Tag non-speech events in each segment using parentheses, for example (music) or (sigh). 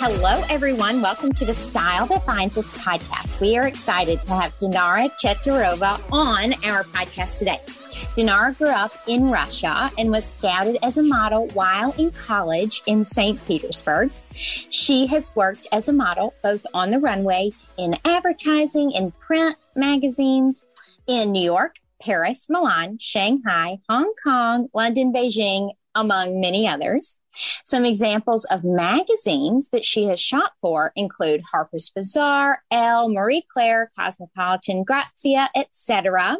Hello, everyone. Welcome to the Style That Binds Us podcast. We are excited to have Dinara Chetyrova on our podcast today. Dinara grew up in Russia and was scouted as a model while in college in St. Petersburg. She has worked as a model both on the runway, in advertising, in print magazines in New York, Paris, Milan, Shanghai, Hong Kong, London, Beijing, among many others. Some examples of magazines that she has shot for include Harper's Bazaar, Elle, Marie Claire, Cosmopolitan, Grazia, etc.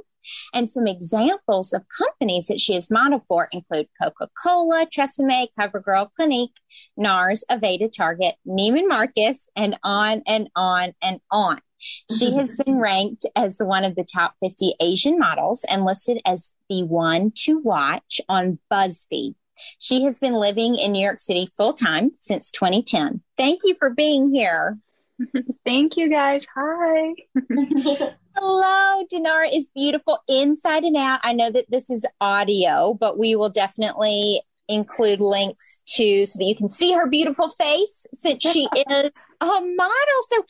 And some examples of companies that she has modeled for include Coca-Cola, Tresemme, CoverGirl, Clinique, NARS, Aveda, Target, Neiman Marcus, and on and on and on. She (laughs) has been ranked as one of the top 50 Asian models and listed as the one to watch on BuzzFeed. She has been living in New York City full time since 2010. Thank you for being here. (laughs) Thank you guys. Hi. (laughs) Hello, Dinara is beautiful inside and out. I know that this is audio, but we will definitely include links to so that you can see her beautiful face since she (laughs) is a model. So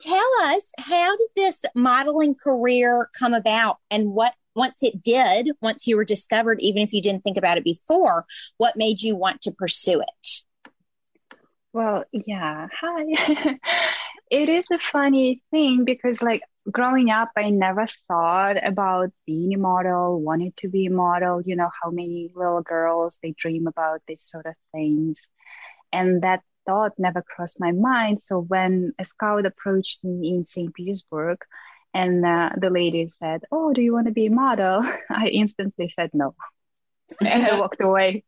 tell us, how did this modeling career come about and what once it did, once you were discovered, even if you didn't think about it before, what made you want to pursue it? Well, yeah. Hi. (laughs) it is a funny thing because, like, growing up, I never thought about being a model, wanted to be a model. You know, how many little girls they dream about these sort of things. And that thought never crossed my mind. So when a scout approached me in St. Petersburg, and uh, the lady said, Oh, do you want to be a model? (laughs) I instantly said no. (laughs) and I (laughs) walked away.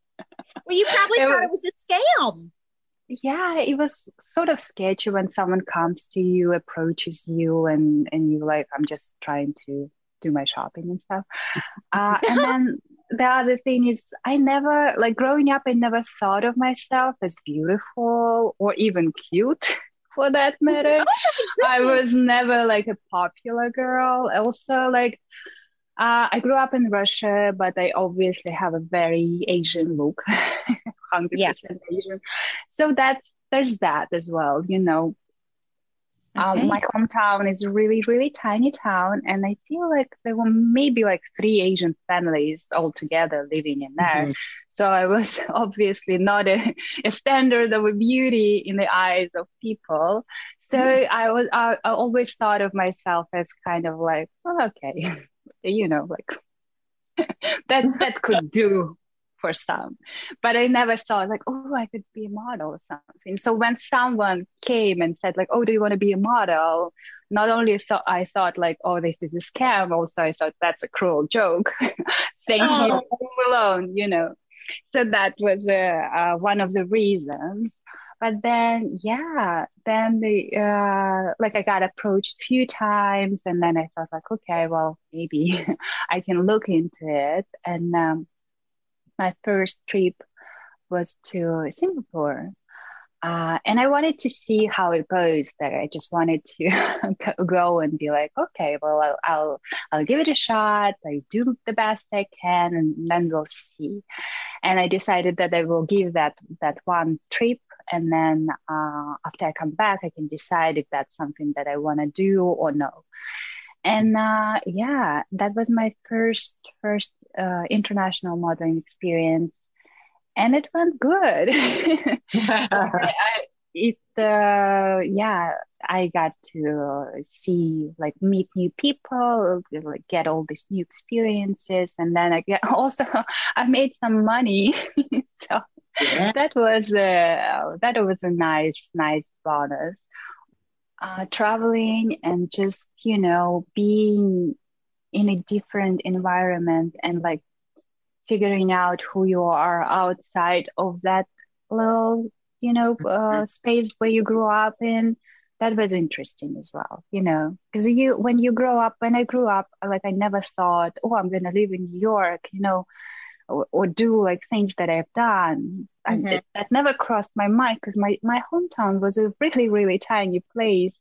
Well, you probably it thought was, it was a scam. Yeah, it was sort of sketchy when someone comes to you, approaches you, and, and you're like, I'm just trying to do my shopping and stuff. Uh, and then the other thing is, I never, like growing up, I never thought of myself as beautiful or even cute for that matter. (laughs) Oh, I was never like a popular girl. Also, like, uh, I grew up in Russia, but I obviously have a very Asian look, (laughs) 100% yeah. Asian. So that's, there's that as well, you know. Um, okay. Um, my hometown is a really, really tiny town, and I feel like there were maybe like three Asian families all together living in there. Mm-hmm. So I was (laughs) obviously not a, a, standard of a beauty in the eyes of people. So mm-hmm. I was, I, I, always thought of myself as kind of like, well, okay, (laughs) you know, like (laughs) that that could do for some. But I never thought like, oh, I could be a model or something. So when someone came and said like, oh, do you want to be a model? Not only thought I thought like, oh, this is a scam. Also, I thought that's a cruel joke. Saying oh. you alone, you know. So that was uh, uh, one of the reasons. But then, yeah, then the uh, like I got approached a few times, and then I thought like, okay, well, maybe (laughs) I can look into it. And um, my first trip was to Singapore. Uh, and I wanted to see how it goes there. I just wanted to (laughs) go and be like, okay, well, I'll, I'll, I'll give it a shot. I do the best I can and then we'll see. And I decided that I will give that, that one trip. And then, uh, after I come back, I can decide if that's something that I want to do or no and uh, yeah, that was my first first uh, international modeling experience, and it went good. (laughs) (laughs) I, it uh, yeah, I got to see like meet new people, like get all these new experiences, and then I get (laughs) also I made some money, so yeah. that was a that was a nice nice bonus uh, traveling and just you know being in a different environment and like figuring out who you are outside of that little you know uh, mm-hmm. space where you grew up in that was interesting as well you know because you when you grow up when i grew up like i never thought oh i'm gonna live in new york you know or, or do like things that I've done. Mm-hmm. I, that never crossed my mind because my, my hometown was a really, really tiny place.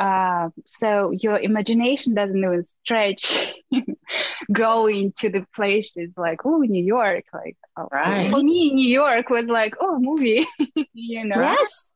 Uh, so your imagination doesn't even stretch (laughs) going to the places like, oh, New York. Like, oh, right. for me, New York was like, oh, movie, (laughs) you know? Yes.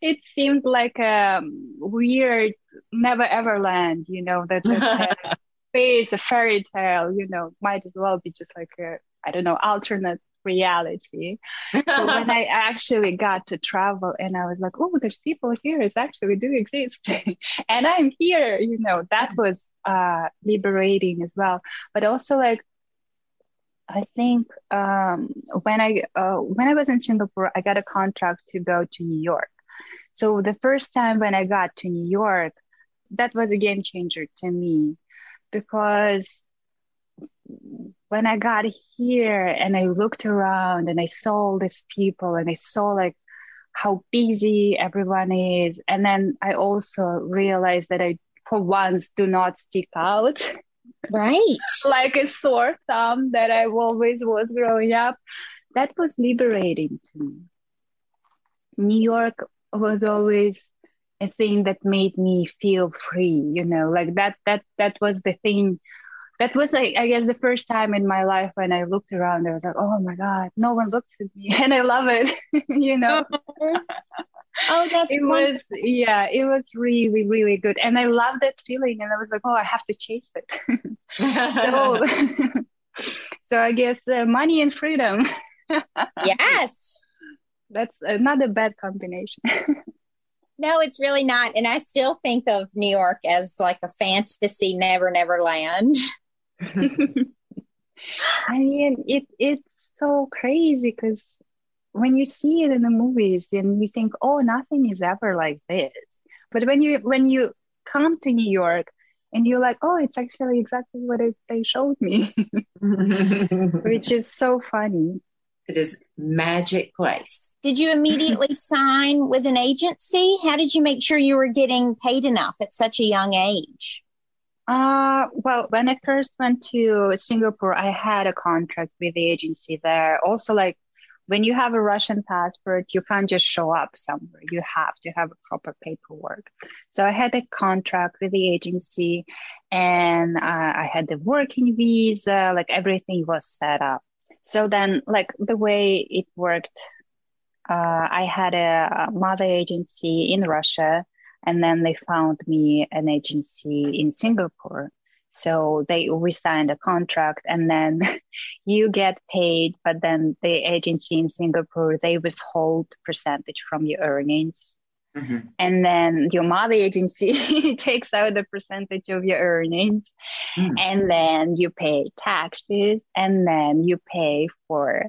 it seemed like a weird never ever land, you know, that, (laughs) that space, a fairy tale, you know, might as well be just like a, I don't know, alternate reality. so when I (laughs) actually got to travel and I was like, oh, there's people here, it's actually do exist. (laughs) and I'm here, you know, that was uh, liberating as well. But also like, I think um, when I uh, when I was in Singapore, I got a contract to go to New York. So the first time when I got to New York, that was a game changer to me because when I got here and I looked around and I saw all these people and I saw like how busy everyone is. And then I also realized that I, for once, do not stick out. Right. (laughs) like a sore thumb that I always was growing up. That was liberating to me. New York was always a thing that made me feel free, you know, like that, that, that was the thing that was like I guess the first time in my life when I looked around, I was like, oh my god, no one looks at me, (laughs) and I love it, (laughs) you know. oh, (laughs) that's it was yeah, it was really really good, and I love that feeling, and I was like, oh, I have to chase it. so, so I guess uh, money and freedom. yes, that's not a bad combination. No, it's really not. And I still think of New York as like a fantasy never, never land. (laughs) I mean, it it's so crazy because when you see it in the movies and you think, oh, nothing is ever like this. But when you when you come to New York and you're like, oh, it's actually exactly what it, they showed me, (laughs) which is so funny. It is magic place. Did you immediately (laughs) sign with an agency? How did you make sure you were getting paid enough at such a young age? Uh, well, when I first went to Singapore, I had a contract with the agency there. Also, like when you have a Russian passport, you can't just show up somewhere. You have to have a proper paperwork. So I had a contract with the agency and uh, I had the working visa, like everything was set up. So then, like the way it worked, uh, I had a mother agency in Russia and then they found me an agency in Singapore. So they we signed a contract and then (laughs) you get paid, but then the agency in Singapore they withhold percentage from your earnings. Mm-hmm. And then your mother agency (laughs) takes out the percentage of your earnings. Mm. And then you pay taxes and then you pay for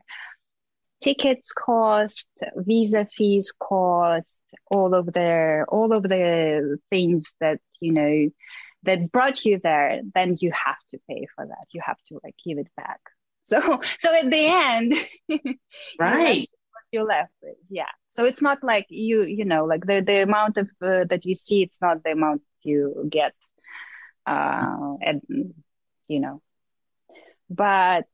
tickets cost, visa fees cost, all of the all of the things that you know that brought you there, then you have to pay for that. You have to like give it back. (laughs) So so at the end, (laughs) right. you're left with yeah so it's not like you you know like the the amount of uh, that you see it's not the amount you get uh and you know but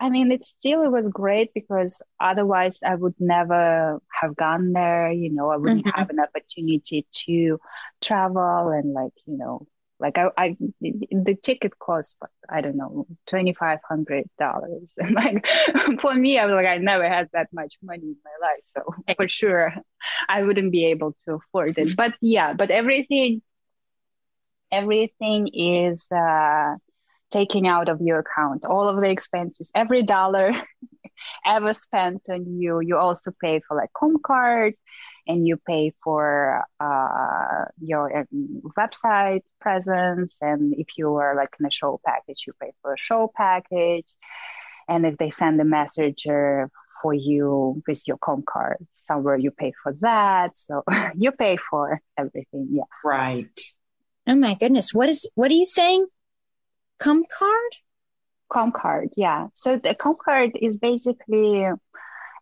I mean, it still it was great because otherwise I would never have gone there. You know, I wouldn't mm-hmm. have an opportunity to travel and like you know, like I, I the ticket cost I don't know twenty five hundred dollars, and (laughs) like for me, I was like I never had that much money in my life, so for sure I wouldn't be able to afford it. But yeah, but everything, everything is. uh taken out of your account. All of the expenses, every dollar (laughs) ever spent on you, you also pay for like comp card and you pay for uh, your um, website presence. And if you are like in a show package, you pay for a show package. And if they send a messenger for you with your comp card somewhere, you pay for that. So (laughs) you pay for everything. Yeah. Right. Oh my goodness. What is, what are you saying? Com card? Com card, yeah. So the Com card is basically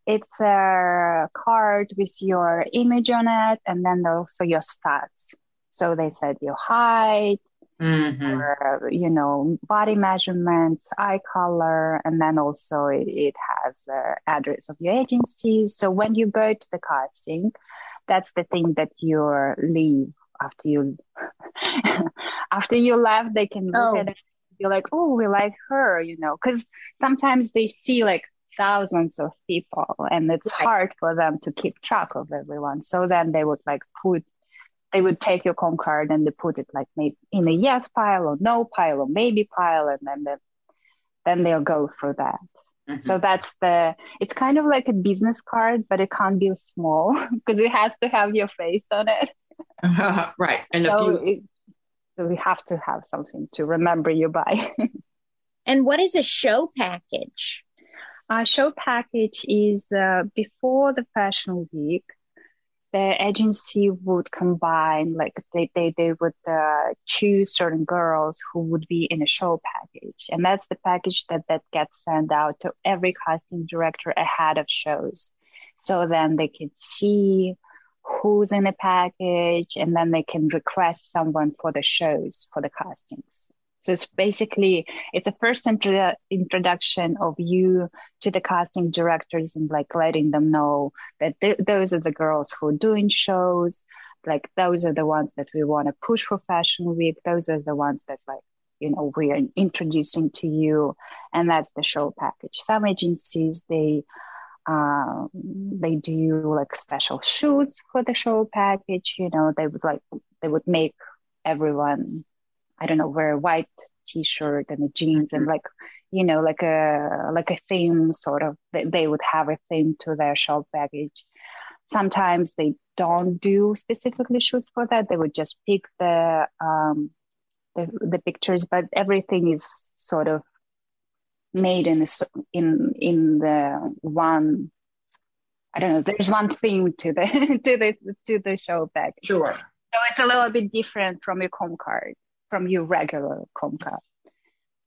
it's a card with your image on it and then also your stats. So they said your height, mm-hmm. or, you know, body measurements, eye color, and then also it, it has the address of your agency. So when you go to the casting, that's the thing that you leave after you (laughs) after you left. They can look oh. at it be like, oh, we like her, you know, because sometimes they see like thousands of people and it's Right. hard for them to keep track of everyone. So then they would like put, they would take your com card and they put it like maybe in a yes pile or no pile or maybe pile and then they, then they'll go for that. Mhm. So that's the, it's kind of like a business card, but it can't be small (laughs) because it has to have your face on it. (laughs) right. And a So, few, it, so we have to have something to remember you by. (laughs) And what is a show package? Our show package is uh, before the fashion week. The agency would combine, like they they they would uh, choose certain girls who would be in a show package, and that's the package that that gets sent out to every casting director ahead of shows, so then they can see who's in the package, and then they can request someone for the shows for the castings. So it's basically it's a first intro- introduction of you to the casting directors and like letting them know that th- those are the girls who are doing shows. Like those are the ones that we want to push for Fashion Week. Those are the ones that like you know we are introducing to you, and that's the show package. Some agencies they um, they do like special shoots for the show package. You know they would like they would make everyone I don't know, wear a white t-shirt and the jeans and like, you know, like a, like a theme sort of, they, they would have a theme to their show package. Sometimes they don't do specifically shoots for that. They would just pick the, um, the, the pictures, but everything is sort of made in, s- in, in the one, I don't know, there's one theme to the, (laughs) to the, to the show package. sure. So it's a little bit different from your com card, from your regular com card.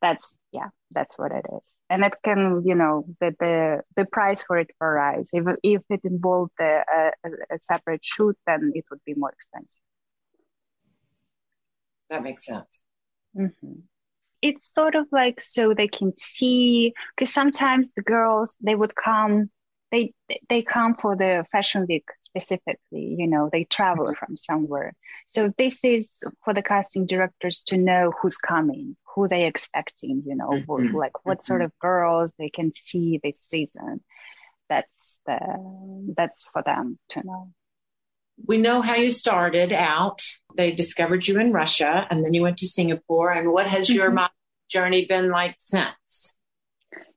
That's yeah, that's what it is. And it can, you know, the the, the price for it varies. If if it involved a, a, a separate shoot, then it would be more expensive. That makes sense. hmm It's sort of like so they can see, because sometimes the girls they would come, they they come for the fashion week specifically. You know, they travel from somewhere. So this is for the casting directors to know who's coming, who they expecting. You know, Mhm. like what sort of girls they can see this season. That's the that's for them to know. We know how you started out. They discovered you in Russia and then you went to Singapore. And what has your Mhm. Journey been like since?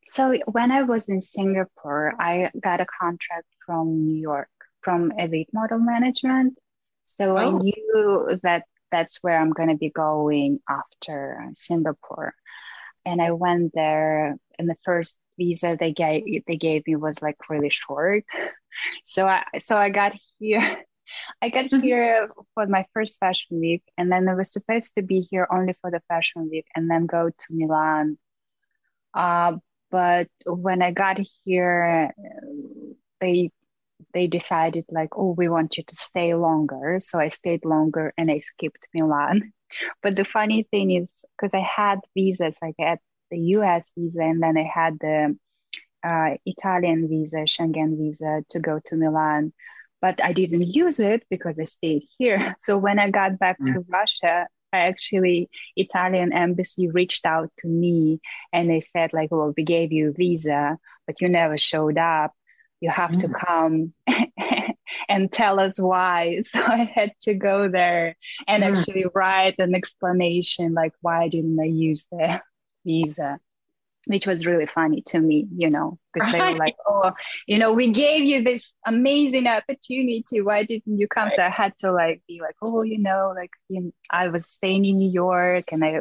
So when I was in Singapore, I got a contract from New York from Elite Model Management. So I Oh. knew that that's where I'm going to be going after Singapore. And I went there and the first visa they gave they gave me was like really short. (laughs) So I so I got here I got Mhm. here for my first fashion week and then I was supposed to be here only for the fashion week and then go to Milan. Uh, but when I got here, they they decided like, oh, we want you to stay longer. So I stayed longer and I skipped Milan. (laughs) But the funny thing is, because I had visas, like I had the US visa and then I had the uh, Italian visa, Schengen visa to go to Milan. But I didn't use it because I stayed here. (laughs) So when I got back to Russia, I actually Italian embassy reached out to me and they said like, well, we gave you a visa, but you never showed up. You have to Mm. come (laughs) and tell us why. (laughs) So I had to go there and Mm. actually write an explanation like, why didn't I use the visa? Which was really funny to me, you know, because they were like, oh, you know, we gave you this amazing opportunity. Why didn't you come? So I had to like be like, oh, you know, like you know, I was staying in New York and I,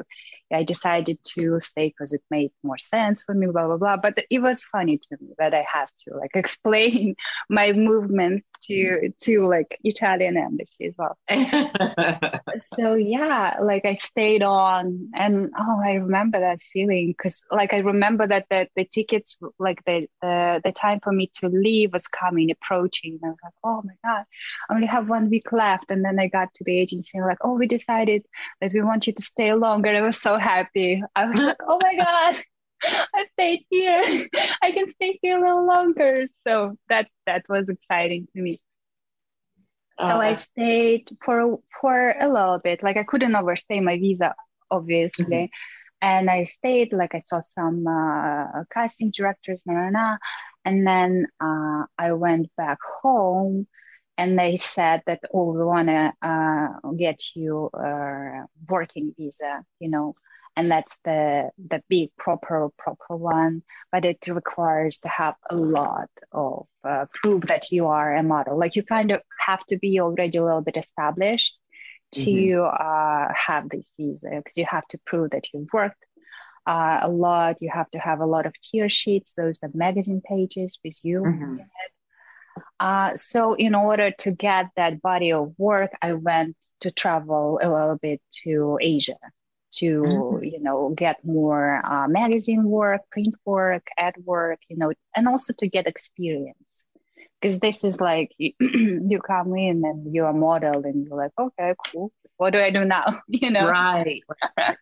I decided to stay because it made more sense for me, blah, blah, blah. But it was funny to me that I have to like (laughs) explain my movements to, to like Italian embassy as well. (laughs) So yeah, like I stayed on and oh, I remember that feeling because like I remember that the, the tickets, like the, the, the time for me to leave was coming, approaching. And I was like, oh my God, I only have one week left. And then I got to the agency and like, oh, we decided that we want you to stay longer. I was so happy. I was like, oh my God. (laughs) I stayed here. (laughs) I can stay here a little longer. So that that was exciting to me. So Oh, I stayed for for a little bit. Like I couldn't overstay my visa, obviously, mm-hmm. And I stayed. Like I saw some uh, casting directors, nah, nah, nah. and then uh, I went back home, and they said that oh, we want to uh, get you a working visa, you know, and that's the the big proper proper one. But it requires to have a lot of uh, proof that you are a model. Like you kind of have to be already a little bit established to mm-hmm. uh, have this visa because you have to prove that you've worked uh, a lot. You have to have a lot of tear sheets. Those are magazine pages with you. Mm-hmm. Uh, so in order to get that body of work, I went to travel a little bit to Asia to, mm-hmm. you know, get more uh, magazine work, print work, ad work, you know, and also to get experience because this is like (clears throat) you come in and you're a model and you're like okay cool. What do i do now? (laughs) You know? Right. (laughs)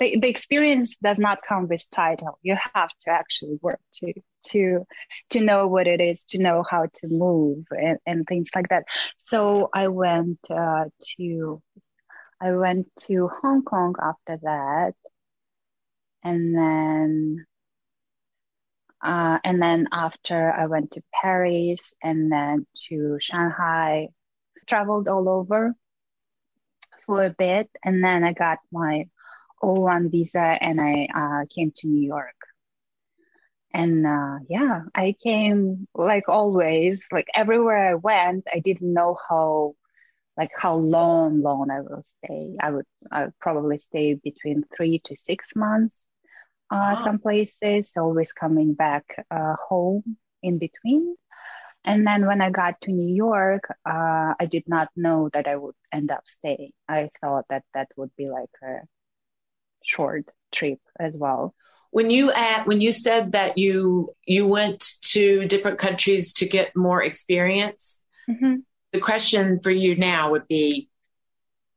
The, the experience does not come with title. You have to actually work to to to know what it is to know how to move and, and things like that. So i went uh, to i went to hong kong after that. And then uh, and then after I went to Paris and then to Shanghai, traveled all over for a bit. And then I got my O1 visa and I uh, came to New York. And uh, yeah, I came like always, like everywhere I went, I didn't know how, like how long, long I will stay. I would, I would probably stay between three to six months uh, oh. some places, always coming back uh, home in between. And then when I got to New York, uh, I did not know that I would end up staying. I thought that that would be like a short trip as well. When you at when you said that you you went to different countries to get more experience, mm-hmm. the question for you now would be: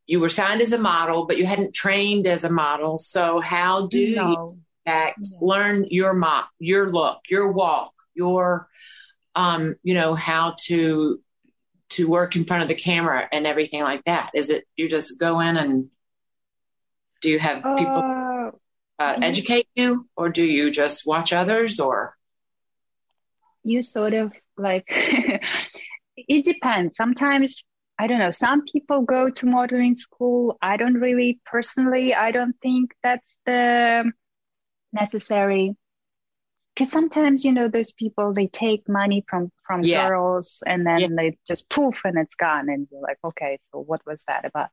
you were signed as a model, but you hadn't trained as a model. So how do no. you fact, yeah. learn your mop, your look, your walk, your, um, you know, how to to work in front of the camera and everything like that? Is it you just go in and do you have people uh, uh, educate you, or do you just watch others, or you sort of like (laughs) it depends. Sometimes I don't know. Some people go to modeling school. I don't really personally. I don't think that's the necessary because sometimes you know those people they take money from from yeah. girls and then yeah. they just poof and it's gone and you're like okay so what was that about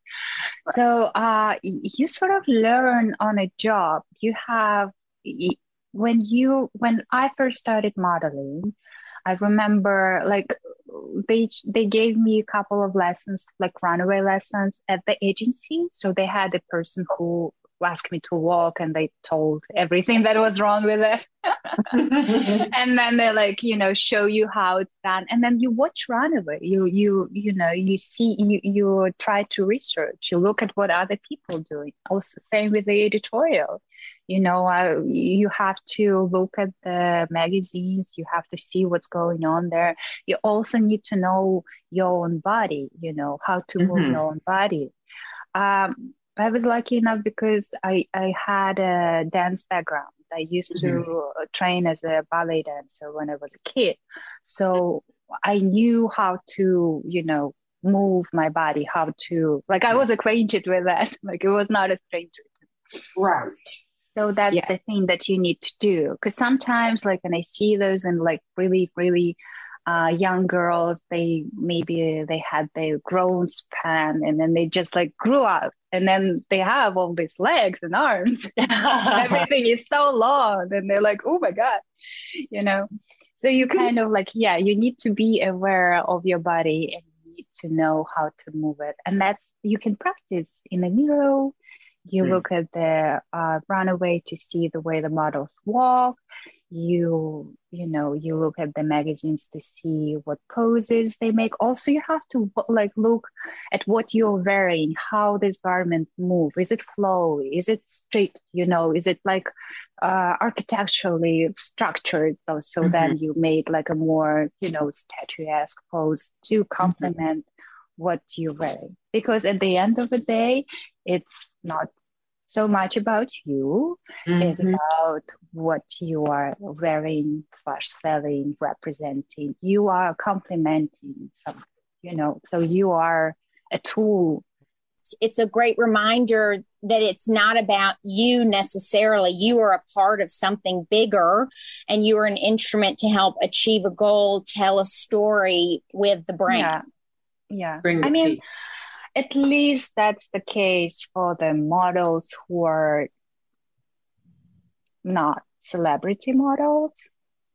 right. so uh you sort of learn on a job you have when you when i first started modeling i remember like they they gave me a couple of lessons like runway lessons at the agency so they had a person who asked me to walk and they told everything that was wrong with it. (laughs) and then they like, you know, show you how it's done. And then you watch Runaway. You, you, you know, you see, you, you try to research, you look at what other people doing. Also same with the editorial. You know, uh, you have to look at the magazines. You have to see what's going on there. You also need to know your own body, you know, how to move mm-hmm. your own body. Um, I was lucky enough because I, I had a dance background. I used to mm-hmm. train as a ballet dancer when I was a kid. So I knew how to, you know, move my body, how to, like, I was acquainted with that. (laughs) Like, it was not a stranger. Right. So that's yeah. the thing that you need to do. Cause sometimes, like, when I see those and, like really, really uh, young girls, they maybe they had their growth span and then they just like grew up and then they have all these legs and arms. (laughs) Everything is so long and they're like, oh my God, you know? So you kind of like, yeah, you need to be aware of your body and you need to know how to move it. And that's, you can practice in the mirror. You mm. look at the uh, runaway to see the way the models walk you you know you look at the magazines to see what poses they make also you have to like look at what you're wearing how this garment move is it flowy is it straight you know is it like uh, architecturally structured so, so mm-hmm. that you made like a more you know statuesque pose to mm-hmm. complement mm-hmm. what you're wearing because at the end of the day it's not so much about you. Mm-hmm. It's about what you are wearing slash selling, representing. You are complementing something, you know, so you are a tool. It's a great reminder that it's not about you necessarily. You are a part of something bigger and you are an instrument to help achieve a goal, tell a story with the brand. Yeah. Yeah. I mean, at least that's the case for the models who are not celebrity models,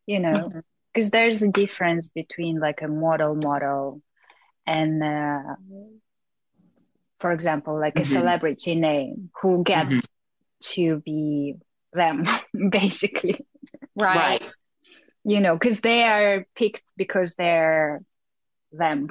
you know, because mm-hmm. there's a difference between like a model model and, uh, for example, like mm-hmm. a celebrity name who gets mm-hmm. to be them, (laughs) basically. Right. right. You know, because they are picked because they're them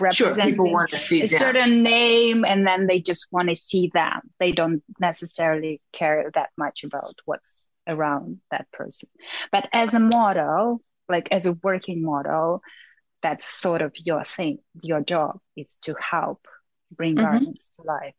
representing sure, a them. certain name and then they just want to see them. They don't necessarily care that much about what's around that person. But as a model, like as a working model, that's sort of your thing. Your job is to help bring mm-hmm. garments to life.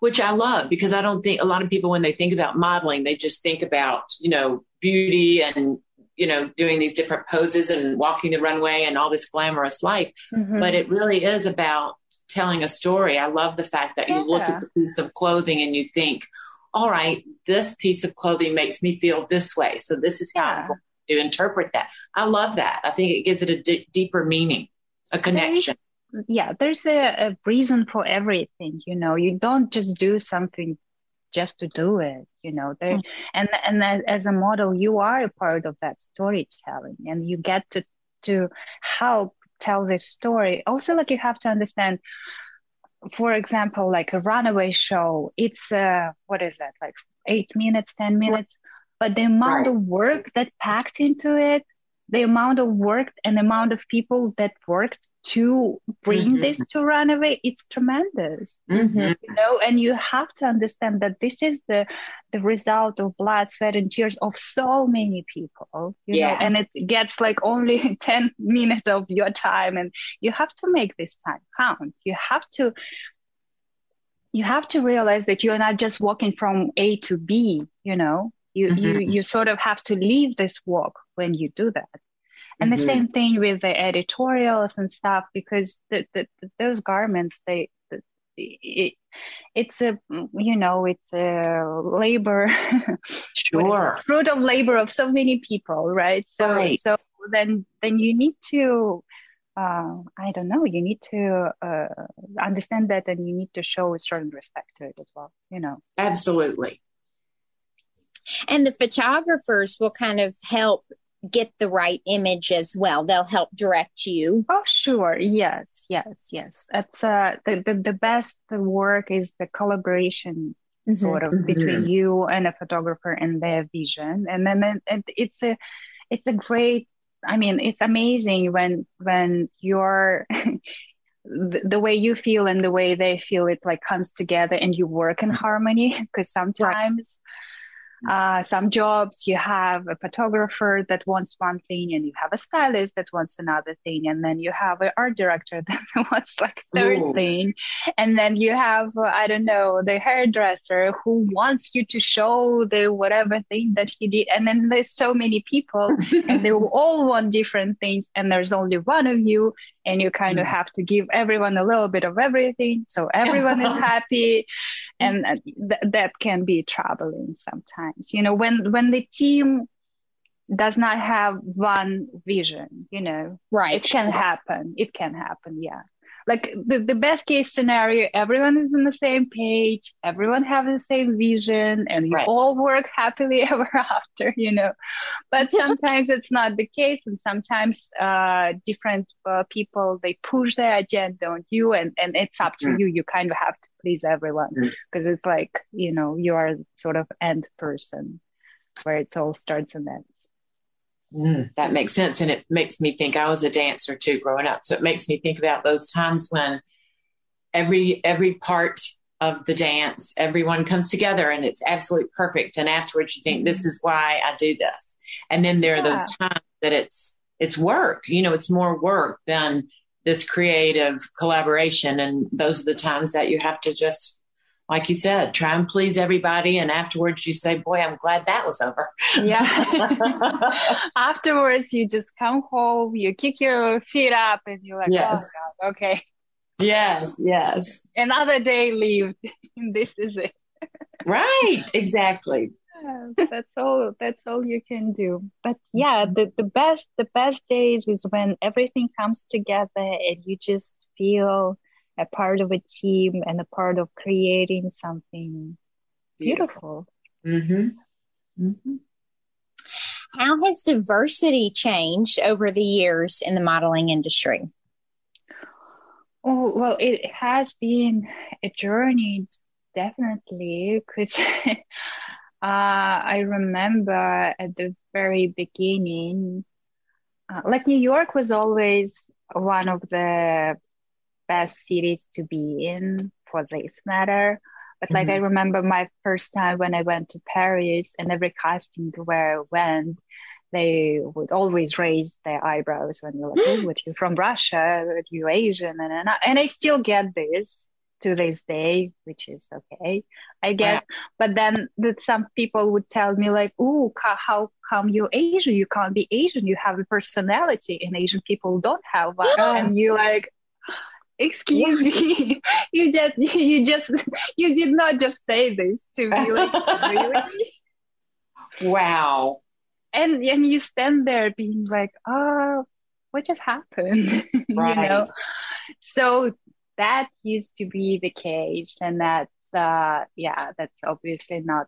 Which I love because I don't think a lot of people, when they think about modeling, they just think about, you know, beauty and you know, doing these different poses and walking the runway and all this glamorous life. Mm-hmm. But it really is about telling a story. I love the fact that yeah. you look at the piece of clothing and you think, all right, this piece of clothing makes me feel this way. So this is how yeah. I'm going to interpret that. I love that. I think it gives it a d- deeper meaning, a connection. There's, yeah, there's a, a reason for everything. You know, you don't just do something just to do it you know there mm-hmm. and and as, as a model you are a part of that storytelling and you get to to help tell this story also like you have to understand for example like a runaway show it's uh what is that like eight minutes ten minutes but the amount right. of work that packed into it the amount of work and the amount of people that worked to bring mm-hmm. this to runaway it's tremendous mm-hmm. you know and you have to understand that this is the the result of blood sweat and tears of so many people you yes. know and it gets like only (laughs) 10 minutes of your time and you have to make this time count you have to you have to realize that you're not just walking from a to b you know you mm-hmm. you you sort of have to leave this walk when you do that and mm-hmm. the same thing with the editorials and stuff because the, the, the those garments they it, it's a you know it's a labor (laughs) sure fruit of labor of so many people right so right. so then then you need to uh, I don't know. You need to uh, understand that, and you need to show a certain respect to it as well. You know. Absolutely. And the photographers will kind of help get the right image as well. They'll help direct you. Oh, sure. Yes, yes, yes. That's uh, the, the, the best work is the collaboration mm-hmm. sort of mm-hmm. between you and a photographer and their vision. And then and it's a, it's a great, I mean, it's amazing when, when you're, (laughs) the, the, way you feel and the way they feel it like comes together and you work in harmony (laughs) because sometimes right uh, some jobs you have a photographer that wants one thing and you have a stylist that wants another thing. And then you have an art director (laughs) that wants like a third Ooh. thing. And then you have uh, i don't know the hairdresser who wants you to show the whatever thing that he did. And then there's so many people (laughs) and they all want different things and there's only one of you and you kind of mm. have to give everyone a little bit of everything. So everyone is (laughs) happy Mm-hmm. and uh, th- that can be troubling sometimes. You know when when the team does not have one vision you know right. it can happen. It can happen yeah like the, the best case scenario everyone is on the same page everyone have the same vision and you right. all work happily (laughs) ever after you know but sometimes it's not the case and sometimes uh, different uh, people they push their agenda on you and and it's up to mm. you you kind of have to please everyone because mm. it's like you know you are sort of end person where it all starts and ends Mm, that makes sense. And it makes me think I was a dancer too growing up. So it makes me think about those times when every every part of the dance, everyone comes together and it's absolutely perfect. And afterwards you think, this is why I do this. And then there yeah. are those times that it's it's work. You know, it's more work than this creative collaboration. And those are the times that you have to just like you said, try and please everybody. And afterwards you say, boy, I'm glad that was over. Yeah. (laughs) afterwards you just come home, you kick your feet up and you're like, oh, yes. oh God, okay. Yes, yes. Another day lived. (laughs) this is it. right, (laughs) exactly. that's all that's all you can do. But mm-hmm. yeah, the, the best the best days is when everything comes together and you just feel a part of a team and a part of creating something beautiful. Mm-hmm. Mm-hmm. How has diversity changed over the years in the modeling industry? Oh, well, it has been a journey, definitely, because (laughs) uh, I remember at the very beginning, uh, like New York was always one of the best cities to be in for this matter. But like mm-hmm. I remember my first time when I went to Paris and every casting where I went, they would always raise their eyebrows when (gasps) you're like, oh, you from Russia? Are you Asian? And, and, I, and I still get this to this day, which is okay, I guess. Yeah. But then that some people would tell me like, oh, how come you're Asian? You can't be Asian. You have a personality and Asian people don't have one. (gasps) and you like, excuse me. (laughs) You just you just you did not just say this to me like really. Wow. And and you stand there being like oh what just happened? Right. (laughs) you know? So that used to be the case and that's uh yeah that's obviously not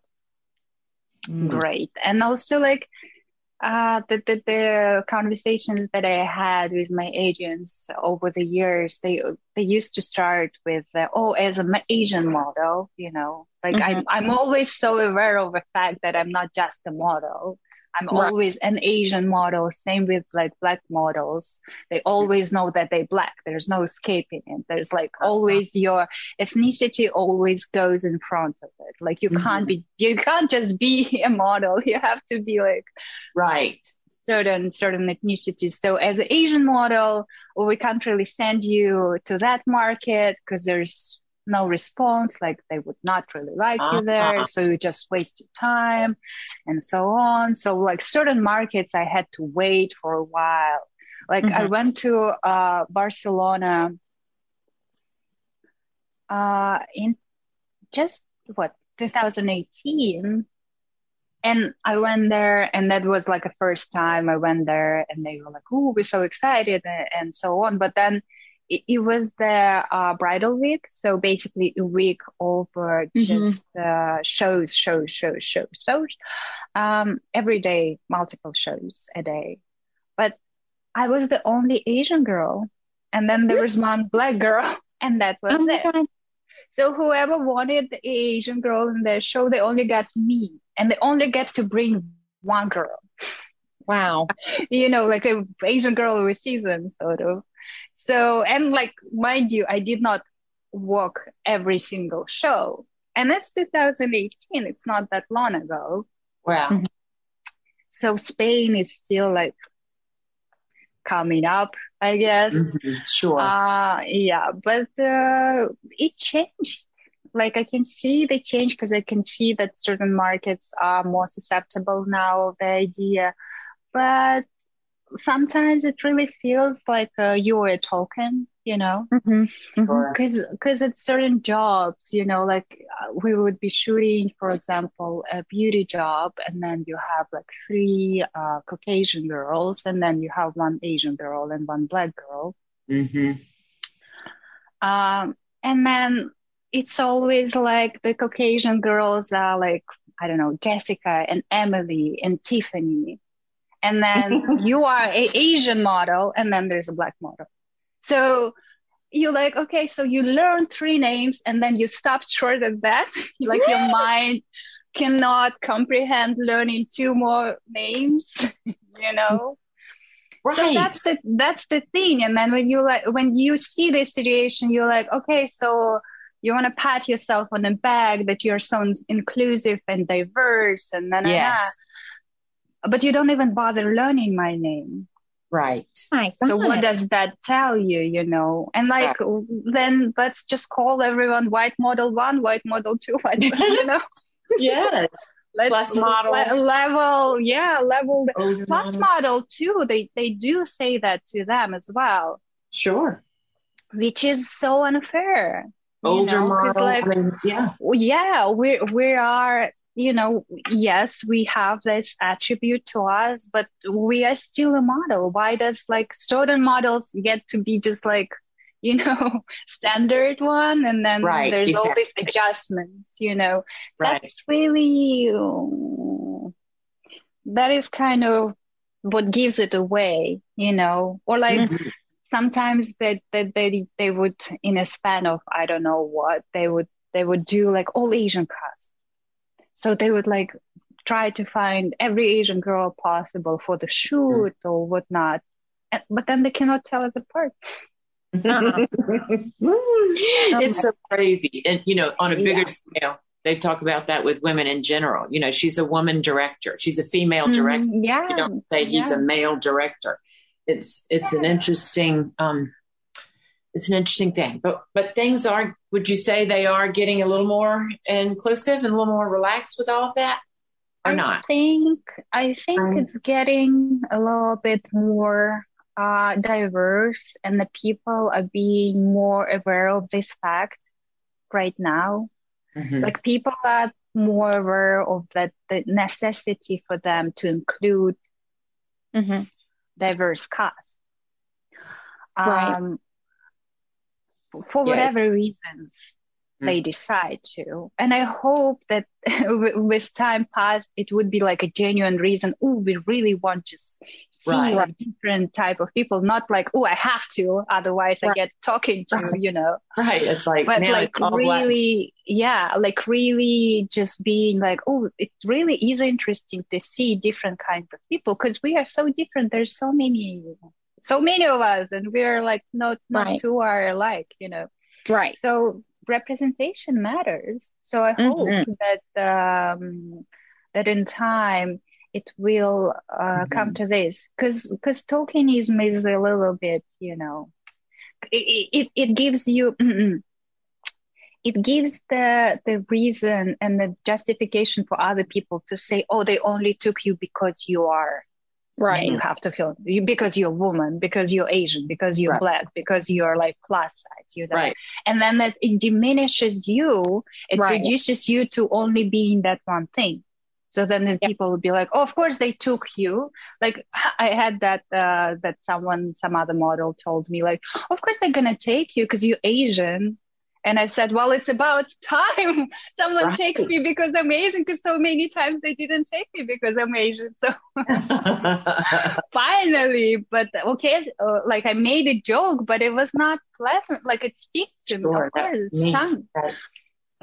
mm. great. And also like uh, the, the, the conversations that I had with my agents over the years, they they used to start with, uh, oh, as an Asian model, you know, like mm-hmm. I'm I'm always so aware of the fact that I'm not just a model. I'm right. always an Asian model. Same with like black models. They always know that they're black. There's no escaping it. There's like uh-huh. always your ethnicity always goes in front of it. Like you mm-hmm. can't be, you can't just be (laughs) a model. You have to be like, right. Certain, certain ethnicities. So as an Asian model, we can't really send you to that market because there's no response, like they would not really like uh-huh. you there. So you just waste your time and so on. So like certain markets, I had to wait for a while. Like mm-hmm. I went to uh, Barcelona uh, in just what 2018 and I went there, and that was like a first time I went there, and they were like, "Oh, we're so excited," and, and so on. But then it, it was the uh, bridal week, so basically a week over mm-hmm. just uh, shows, shows, shows, shows, shows. Um, every day, multiple shows a day. But I was the only Asian girl, and then there was one black girl, (laughs) and that was oh it. God. So whoever wanted the Asian girl in the show, they only got me, and they only get to bring one girl. Wow. you know, like a Asian girl with season, sort of. So, and like, mind you, I did not walk every single show. And that's 2018. It's not that long ago. Wow. Mm-hmm. So Spain is still like coming up, I guess. Mm-hmm. Sure. Uh, yeah, but uh, it changed. Like I can see the change because I can see that certain markets are more susceptible now of the idea. But sometimes it really feels like uh, you're a token you know because mm-hmm. mm-hmm. because it's certain jobs you know like uh, we would be shooting for example a beauty job and then you have like three uh, caucasian girls and then you have one asian girl and one black girl mm-hmm. um, and then it's always like the caucasian girls are like i don't know jessica and emily and tiffany and then (laughs) you are a Asian model, and then there's a black model. So you're like, okay, so you learn three names, and then you stop short at that. (laughs) like your mind cannot comprehend learning two more names, (laughs) you know. Right. So that's it. That's the thing. And then when you like, when you see this situation, you're like, okay, so you want to pat yourself on the back that you're so inclusive and diverse, and then ah, yes ah. But you don't even bother learning my name. Right. So what does that tell you, you know? And like, right. then let's just call everyone white model one, white model two, white, you know? (laughs) yeah. Let's plus model le- level, yeah, level Older plus model. model too. They they do say that to them as well. Sure. Which is so unfair. Older you know? model, like, I mean, yeah, yeah, we we are you know, yes, we have this attribute to us, but we are still a model. Why does like certain models get to be just like, (laughs) you know, standard one? And then right, there's exactly. all these adjustments, you know, right. that's really, that is kind of what gives it away, you know, or like, mm-hmm. Sometimes that they, they they would in a span of I don't know what they would they would do like all Asian cast so they would like try to find every Asian girl possible for the shoot mm. or whatnot. But then they cannot tell us apart. (laughs) (laughs) it's so crazy. And, you know, on a bigger yeah. scale, they talk about that with women in general. You know, she's a woman director. She's a female mm-hmm. director. Mm, yeah. You don't say he's yeah. a male director. It's, it's yeah. an interesting, um, it's an interesting thing. But but things are would you say they are getting a little more inclusive and a little more relaxed with all of that? Or I not? think I think um, it's getting a little bit more uh, diverse and the people are being more aware of this fact right now. Mm-hmm. Like people are more aware of that the necessity for them to include mm-hmm. diverse cast. Um, right for whatever reasons mm. they decide to. And I hope that (laughs) with time past, it would be like a genuine reason. Oh, we really want to see right. a different type of people, not like, oh, I have to, otherwise right. I get talking to, (laughs) you know. Right. It's like, but like really, black. yeah, like really just being like, oh, it really is interesting to see different kinds of people because we are so different. There's so many so many of us and we're like not not right. two are alike you know right so representation matters so i hope mm-hmm. that um that in time it will uh, mm-hmm. come to this because because tokenism is a little bit you know it it, it gives you (clears throat) it gives the the reason and the justification for other people to say oh they only took you because you are Right. You have to feel because you're a woman, because you're Asian, because you're right. black, because you're like plus size, you know. Right. And then that it diminishes you. It right. reduces you to only being that one thing. So then the yeah. people would be like, oh, of course they took you. Like (laughs) I had that, uh, that someone, some other model told me like, of course they're going to take you because you're Asian. And I said, well, it's about (laughs) time someone right. takes me because I'm Asian because so many times they didn't take me because I'm Asian. So (laughs) finally, but okay, uh, like I made a joke, but it was not pleasant. Like it sticks to sure, me. Of.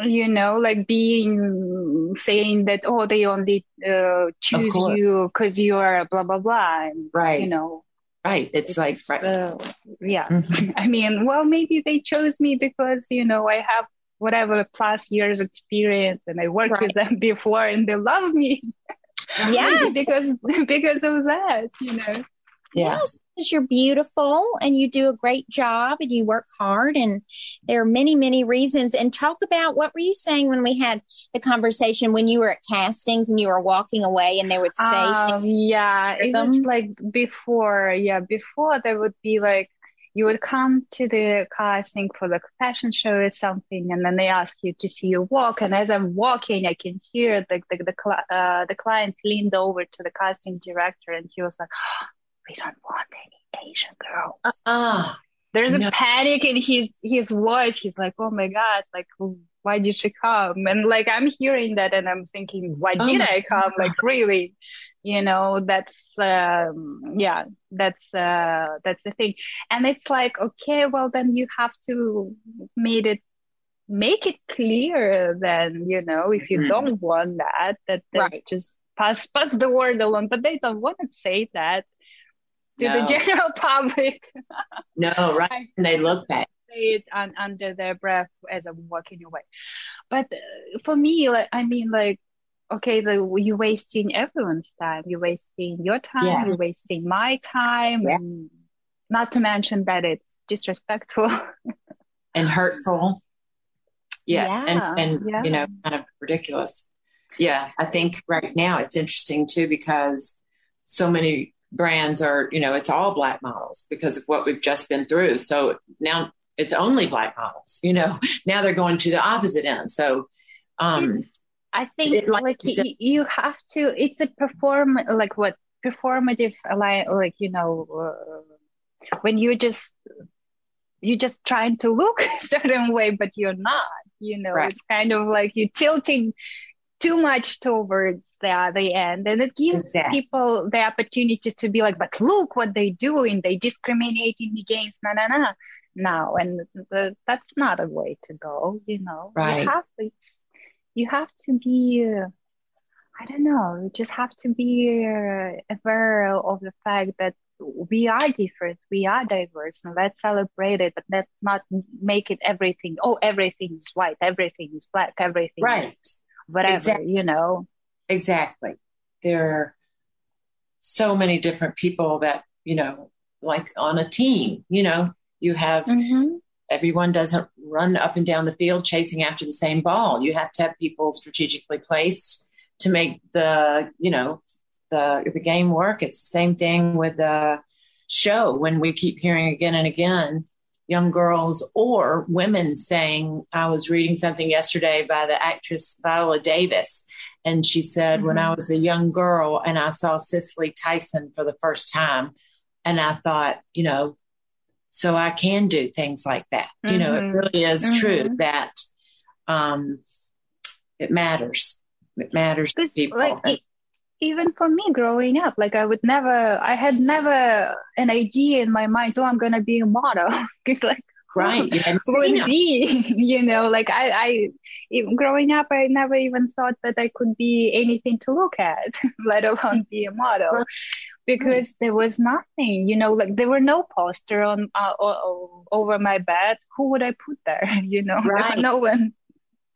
You know, like being saying that, oh, they only uh, choose you because you are blah, blah, blah. And, right. You know, Right. It's, it's like, right. Uh, yeah. Mm-hmm. I mean, well, maybe they chose me because, you know, I have whatever plus years experience and I worked right. with them before and they love me. (laughs) Yes. because, because of that, you know. Yes, because you're beautiful and you do a great job and you work hard. And there are many, many reasons. And talk about what were you saying when we had the conversation when you were at castings and you were walking away and they would say, um, Yeah, it was like before. Yeah, before there would be like, you would come to the casting for the fashion show or something, and then they ask you to see you walk. And as I'm walking, I can hear the the the, uh, the client leaned over to the casting director, and he was like, we don't want any Asian girls. Uh-uh. There's no. a panic in his his voice. He's like, oh my god, like why did she come? And like I'm hearing that and I'm thinking, why oh did I come? God. Like really, you know, that's um, yeah, that's uh, that's the thing. And it's like, okay, well then you have to made it make it clear then, you know, if you mm-hmm. don't want that, that, that right. just pass pass the word along. But they don't want to say that to no. the general (laughs) public. no, right. And they look back. Say it un- under their breath as I'm walking away. But uh, for me, like, I mean, like, okay, the, you're wasting everyone's time. You're wasting your time. Yes. You're wasting my time. Yeah. Not to mention that it's disrespectful (laughs) and hurtful. Yeah. yeah. And, and yeah. you know, kind of ridiculous. Yeah. I think right now it's interesting too because so many brands are, you know, it's all black models because of what we've just been through. So now it's only black models, you know, (laughs) now they're going to the opposite end. So, um, I think it, like, like you, you, have to, it's a perform, like what performative, like, like you know, uh, when you just, you're just trying to look (laughs) a certain way, but you're not, you know, right. it's kind of like you're tilting too much towards the, the end and it gives exactly. people the opportunity to be like but look what they're doing they discriminating against na na na now and the, that's not a way to go you know right. you have you have to be uh, i don't know you just have to be uh, aware of the fact that we are different we are diverse and let's celebrate it but let's not make it everything oh everything is white everything is black everything right is whatever, exactly. you know. Exactly. There are so many different people that, you know, like on a team, you know, you have mm-hmm. everyone doesn't run up and down the field chasing after the same ball. You have to have people strategically placed to make the, you know, the the game work. It's the same thing with the show when we keep hearing again and again young girls or women saying, I was reading something yesterday by the actress Viola Davis, and she said, mm-hmm. When I was a young girl and I saw Cicely Tyson for the first time, and I thought, you know, so I can do things like that. Mm-hmm. You know, it mm-hmm. really is mm-hmm. true that um, it matters. It matters to people. Like, even for me growing up, like I would never, I had never an idea in my mind, oh, I'm going to be a model. (laughs) It's like, (laughs) right. Who would be, (laughs) you know, like I, I, even growing up, I never even thought that I could be anything to look at, let alone be a model. Because there was nothing, you know, like there were no poster on uh, over my bed. Who would I put there? You know, right. no one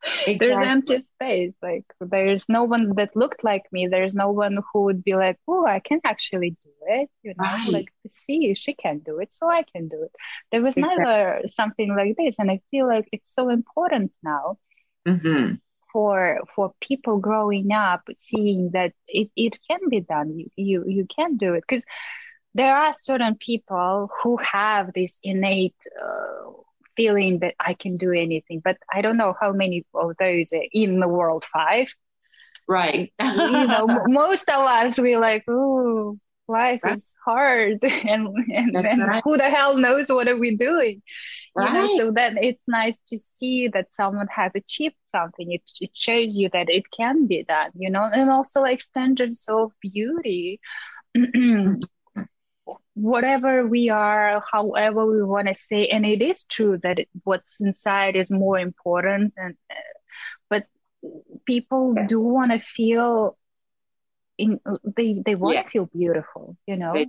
Exactly. There's empty space. Like there's no one that looked like me. There's no one who would be like, "Oh, I can actually do it." You know, right. like see, she can do it, so I can do it. There was exactly. never something like this, and I feel like it's so important now mm-hmm. for for people growing up, seeing that it it can be done. You you you can do it because there are certain people who have this innate. Uh, feeling that I can do anything. But I don't know how many of those are in the world five. Right. you know, (laughs) most of us, we're like, oh, life right. is hard. (laughs) and, and, and right. who the hell knows what are we doing? Right. You know, so that it's nice to see that someone has achieved something. It, it shows you that it can be done, you know, and also like standards of beauty. (clears throat) whatever we are, however we want to say, and it is true that it, what's inside is more important. And but people do want to feel in they they want to yeah. feel beautiful, you know. They,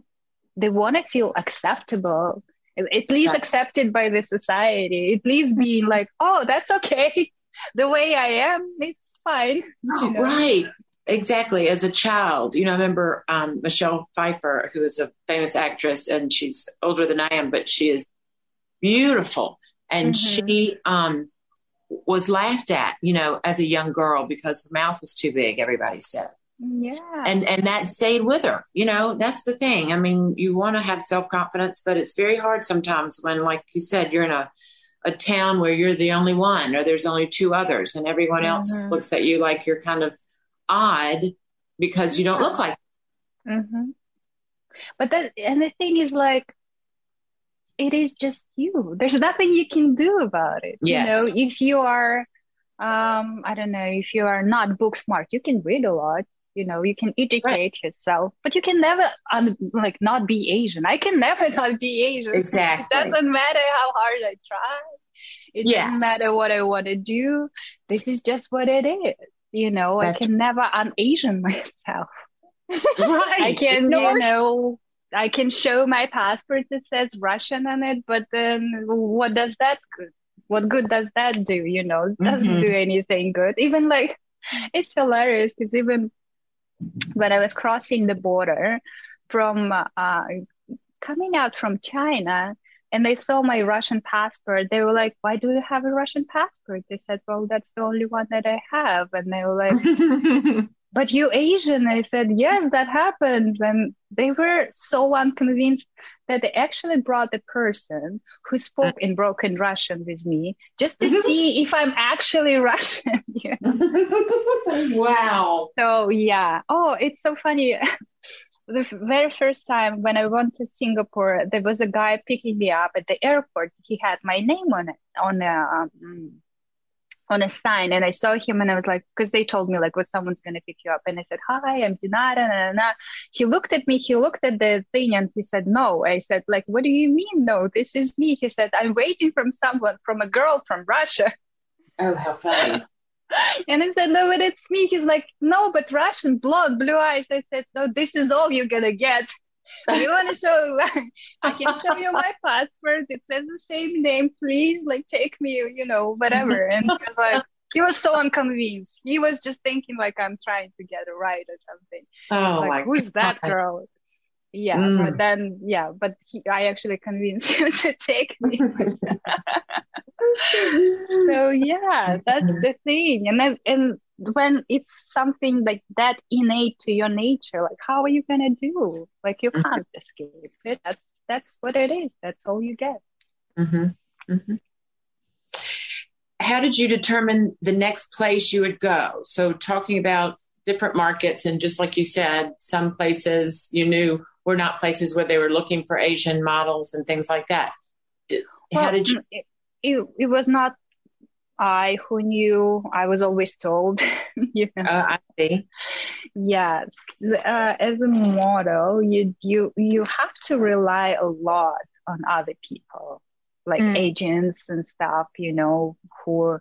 they want to feel acceptable, at least accepted by the society. At least being mm-hmm. like, oh, that's okay. (laughs) the way I am, it's fine. (laughs) You oh, know? Right exactly as a child. You know i remember um, michelle pfeiffer who is a famous actress and she's older than i am but she is beautiful. And mm-hmm. she um, was laughed at you know as a young girl because her mouth was too big everybody said. Yeah. And and that stayed with her you know that's the thing. I mean you want to have self-confidence but it's very hard sometimes when like you said you're in a a town where you're the only one or there's only two others and everyone else mm-hmm. looks at you like you're kind of odd because you don't look like. Mm-hmm. But that and the thing is like, it is just you. There's nothing you can do about it. Yes. You know, if you are, um, I don't know, if you are not book smart, you can read a lot. You know, you can educate right. yourself, but you can never un- like not be Asian. I can never (laughs) not be Asian. Exactly. It doesn't matter how hard I try. It yes. doesn't matter what I want to do. This is just what it is. You know, That's I can never un-Asian (laughs) myself. right. I can, no, you know, I can show my passport that says Russian on it, but then what does that good? What good does that do? You know, it doesn't mm-hmm. do anything good. Even like it's hilarious because even when I was crossing the border from uh, coming out from China and they saw my Russian passport, they were like, Why do you have a Russian passport? They said, Well, that's the only one that I have. And they were like, (laughs) But you Asian? I said, Yes, that happens. And they were so unconvinced that they actually brought the person who spoke in broken Russian with me just to see (laughs) if I'm actually Russian. (laughs) wow. So, yeah. Oh, it's so funny. The very first time when I went to Singapore, there was a guy picking me up at the airport. He had my name on it on a um, on a sign, and I saw him, and I was like, because they told me like, "What someone's gonna pick you up," and I said, "Hi, I'm Dinara." And he looked at me. He looked at the thing, and he said, "No." I said, "Like, what do you mean, no? This is me." He said, "I'm waiting from someone, from a girl from Russia." Oh, how funny! (laughs) and I said, no, but it's me. He's like, no, but Russian, blonde, blue eyes. I said, no, this is all you're to get. you want to show, I can show you my passport. It says the same name. Please, like, take me, you know, whatever. And he was like, he was so unconvinced. He was just thinking like I'm trying to get a ride or something. Oh, like, who's God. that girl? Yeah, mm. but then yeah, but he, I actually convinced (laughs) him to take me. so yeah, (laughs) that's the thing. And then, and when it's something like that innate to your nature, like how are you gonna do? Like you can't mm-hmm. escape it. That's that's what it is. That's all you get. Mm-hmm. Mm-hmm. How did you determine the next place you would go? So talking about different markets and just like you said, some places you knew were not places where they were looking for Asian models and things like that. How well, did you? It, it, it was not I who knew. I was always told. (laughs) you know? Uh, I see. Yes, uh, as a model, you you you have to rely a lot on other people, like mm. agents and stuff. You know, who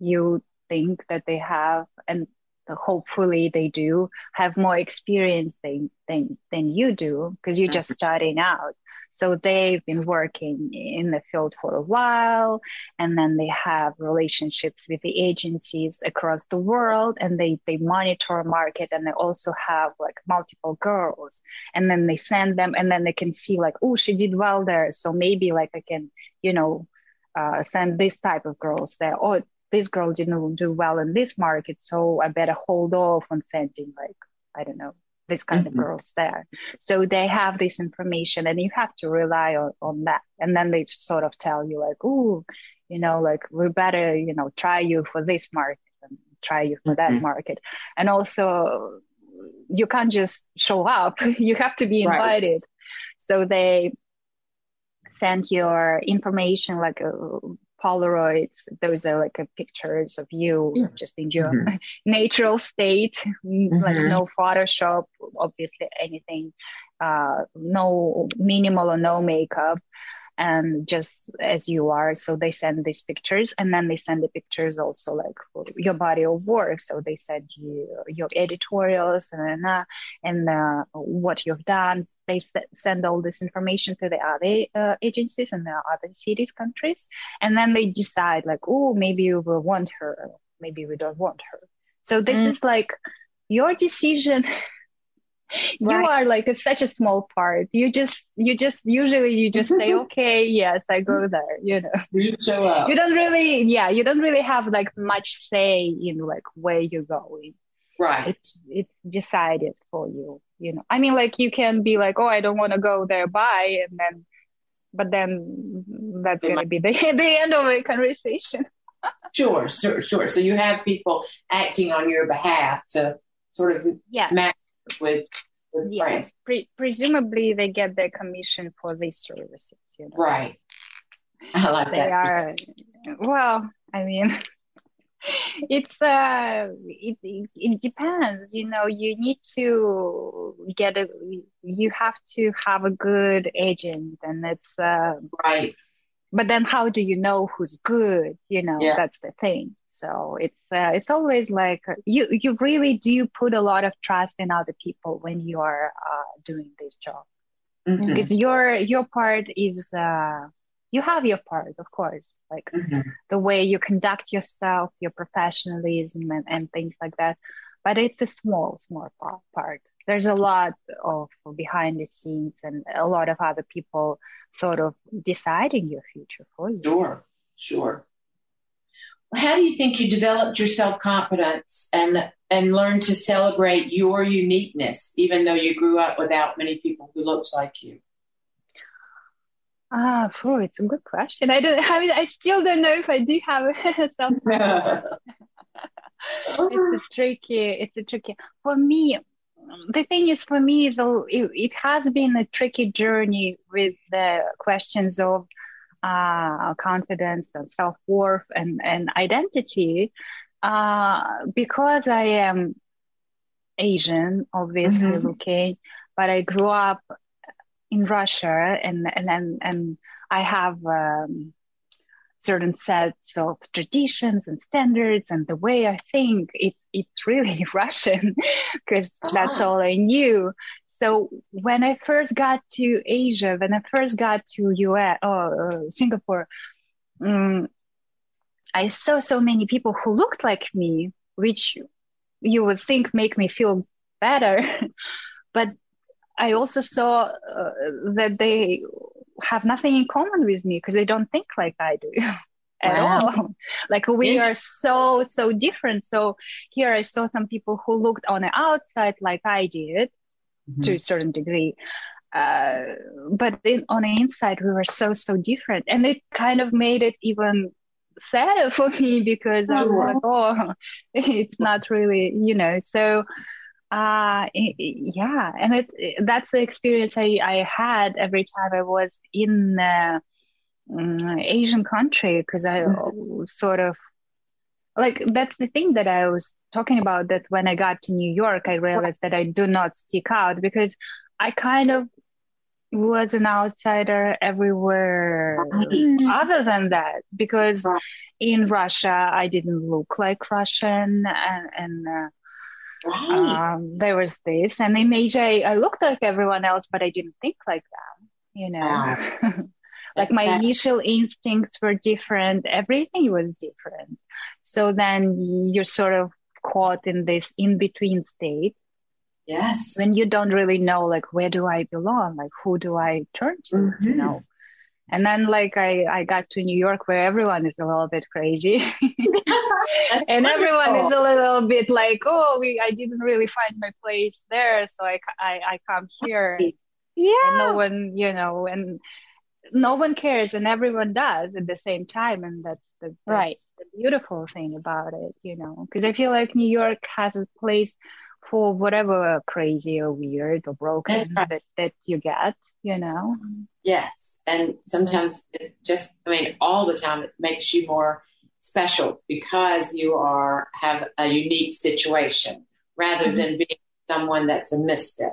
you think that they have, and hopefully they do have more experience than than than you do because you're just mm-hmm. starting out so they've been working in the field for a while and then they have relationships with the agencies across the world and they, they monitor market and they also have like multiple girls and then they send them and then they can see like, oh, she did well there. So maybe like I can, you know, uh, send this type of girls there. Or this girl didn't do well in this market. So I better hold off on sending like, I don't know, this kind mm-hmm. of girls there. So they have this information and you have to rely on, on that. And then they sort of tell you like, oh, you know, like we better, you know, try you for this market and try you for mm-hmm. that market. And also you can't just show up. (laughs) you have to be invited. Right. So they send your information like a Polaroids. Those are like pictures of you yeah. just in your mm-hmm. (laughs) natural state, mm-hmm. like no Photoshop, obviously anything, uh, no minimal or no makeup and just as you are. So they send these pictures and then they send the pictures also like your body of work. So they send you your editorials and, uh, and uh, what you've done. They send all this information to the other uh, agencies in the other cities, countries. And then they decide like, oh, maybe we will want her. Maybe we don't want her. So this mm. is like your decision (laughs) you right. are like a, such a small part. You just you just usually you just say (laughs) okay yes i go there you know. (laughs) You show up. You don't really yeah you don't really have like much say in like where you're going. Right. It's it's decided for you you know. I mean like you can be like oh i don't want to go there bye and then but then that's going to be the, (laughs) the end of a conversation. Sure sure sure. So you have people acting on your behalf to sort of yeah. match with, with yeah. Pre- presumably they get their commission for these services. You know? Right. (laughs) I like they that. are well. I mean, (laughs) it's uh, it, it, it depends. You know, you need to get a. You have to have a good agent, and it's uh, right. But then, how do you know who's good? You know, yeah. that's the thing. So it's uh, it's always like you you really do put a lot of trust in other people when you are uh, doing this job mm-hmm. because your your part is uh, you have your part, of course, like mm-hmm. the way you conduct yourself, your professionalism and, and things like that. But it's a small, small part. There's a lot of behind the scenes and a lot of other people sort of deciding your future for you. Sure, sure. How do you think you developed your self confidence and and learned to celebrate your uniqueness, even though you grew up without many people who looked like you? Ah, oh, it's a good question. I don't. (laughs) I, mean, I still don't know if I do have (laughs) a self. (laughs) it's a tricky. It's a tricky. For me, the thing is, for me, it, it has been a tricky journey with the questions of uh, confidence and self worth and and identity, uh, because I am Asian, obviously mm-hmm. looking, but I grew up in Russia and and and, and I have um, certain sets of traditions and standards and the way I think it's it's really (laughs) Russian because that's ah. all I knew. So when I first got to Asia, when I first got to US or uh, Singapore, um, I saw so many people who looked like me, which you would think make me feel better, (laughs) but I also saw uh, that they have nothing in common with me because they don't think like I do (laughs) at wow. all. (laughs) like we are so, so different. So here I saw some people who looked on the outside like I did mm-hmm. to a certain degree. Uh, but in, on the inside, we were so, so different. And it kind of made it even sadder (laughs) for me because I was like, oh, it's not really, you know, so uh, yeah, and it, that's the experience I, I had every time I was in uh, um, Asian country because I mm-hmm. sort of like that's the thing that I was talking about that when I got to New York I realized that I do not stick out because I kind of was an outsider everywhere right. other than that because right. in Russia I didn't look like Russian and, and uh, Right. Um, there was this, and in Asia, I looked like everyone else, but I didn't think like them. You know, ah. (laughs) like my That's... initial instincts were different. Everything was different. So then you're sort of caught in this in between state. Yes. When you don't really know, like, where do I belong? Like, who do I turn to? Mm-hmm. You know. And then like I, I got to New York where everyone is a little bit crazy (laughs) and everyone is a little bit like, oh, we, I didn't really find my place there. So I, I, I come here. Yeah. And no one, you know, and no one cares and everyone does at the same time. And that's the, that's right. the beautiful thing about it, you know, because I feel like New York has a place for whatever crazy or weird or broken right. that, that you get, you know? Yes. And sometimes it just, I mean, all the time it makes you more special because you are, have a unique situation rather mm-hmm. than being someone that's a misfit.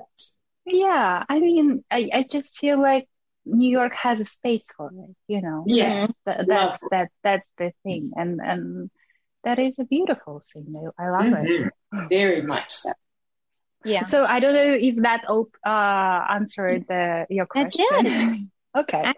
Yeah. I mean, I, I just feel like New York has a space for it, you know? Yes. That, that's, that, that's the thing. And, and, that is a beautiful thing. I love mm-hmm. it. Very much so. Yeah. So I don't know if that op- uh, answered the, your question. It did. (laughs) okay. I,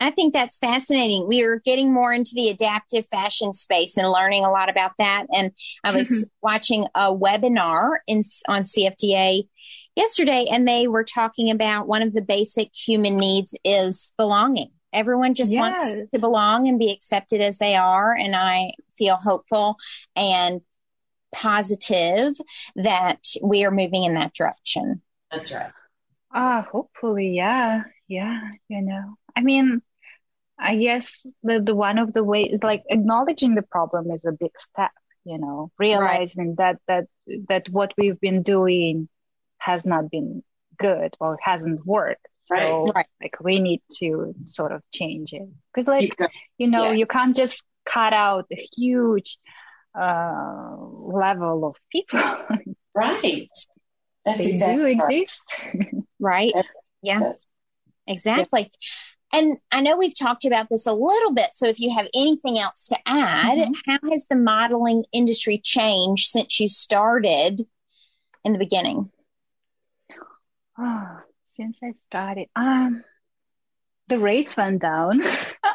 I think that's fascinating. We are getting more into the adaptive fashion space and learning a lot about that. And I was mm-hmm. watching a webinar in, on CFDA yesterday, and they were talking about one of the basic human needs is belonging. Everyone just yes. wants to belong and be accepted as they are. And I feel hopeful and positive that we are moving in that direction. That's right. Ah, uh, hopefully, yeah, yeah. You know, I mean, I guess the the one of the ways, like acknowledging the problem, is a big step. You know, realizing right. that that that what we've been doing has not been good or hasn't worked. So, right. like, we need to sort of change it because, like, you know, yeah. you can't just cut out a huge uh, level of people. (laughs) right. That's they exactly do exist. (laughs) right. Yeah. Exactly. And I know we've talked about this a little bit. So if you have anything else to add, mm-hmm. how has the modeling industry changed since you started in the beginning? Oh, since I started, um, the rates went down.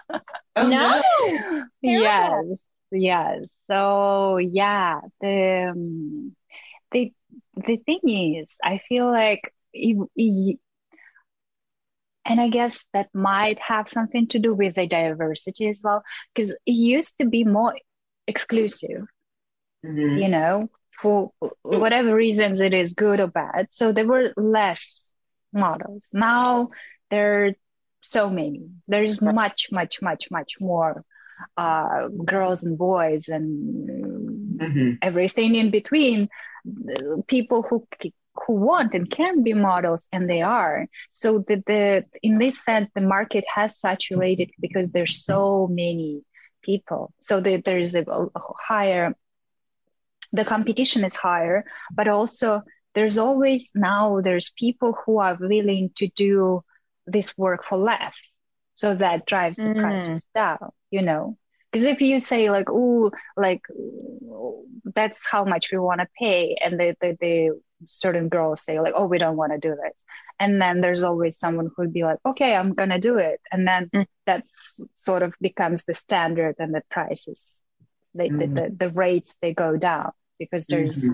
Oh, (laughs) no. no. yes. Yes. So yeah, the um, the the thing is, I feel like, it, it, and I guess that might have something to do with the diversity as well, because it used to be more exclusive, mm-hmm. you know, for whatever reasons it is good or bad. So there were less models. Now there are so many. There's much, much, much, much more uh, girls and boys and mm-hmm. everything in between. People who who want and can be models, and they are. So the, the in this sense, the market has saturated because there's so many people. So the, there's a, a higher. The competition is higher, but also there's always now there's people who are willing to do this work for less so that drives the mm. prices down you know because if you say like oh like that's how much we want to pay and the, the, the certain girls say like oh we don't want to do this and then there's always someone who'd be like okay i'm gonna do it and then mm. that sort of becomes the standard and the prices they, mm. the, the, the rates they go down because there's mm-hmm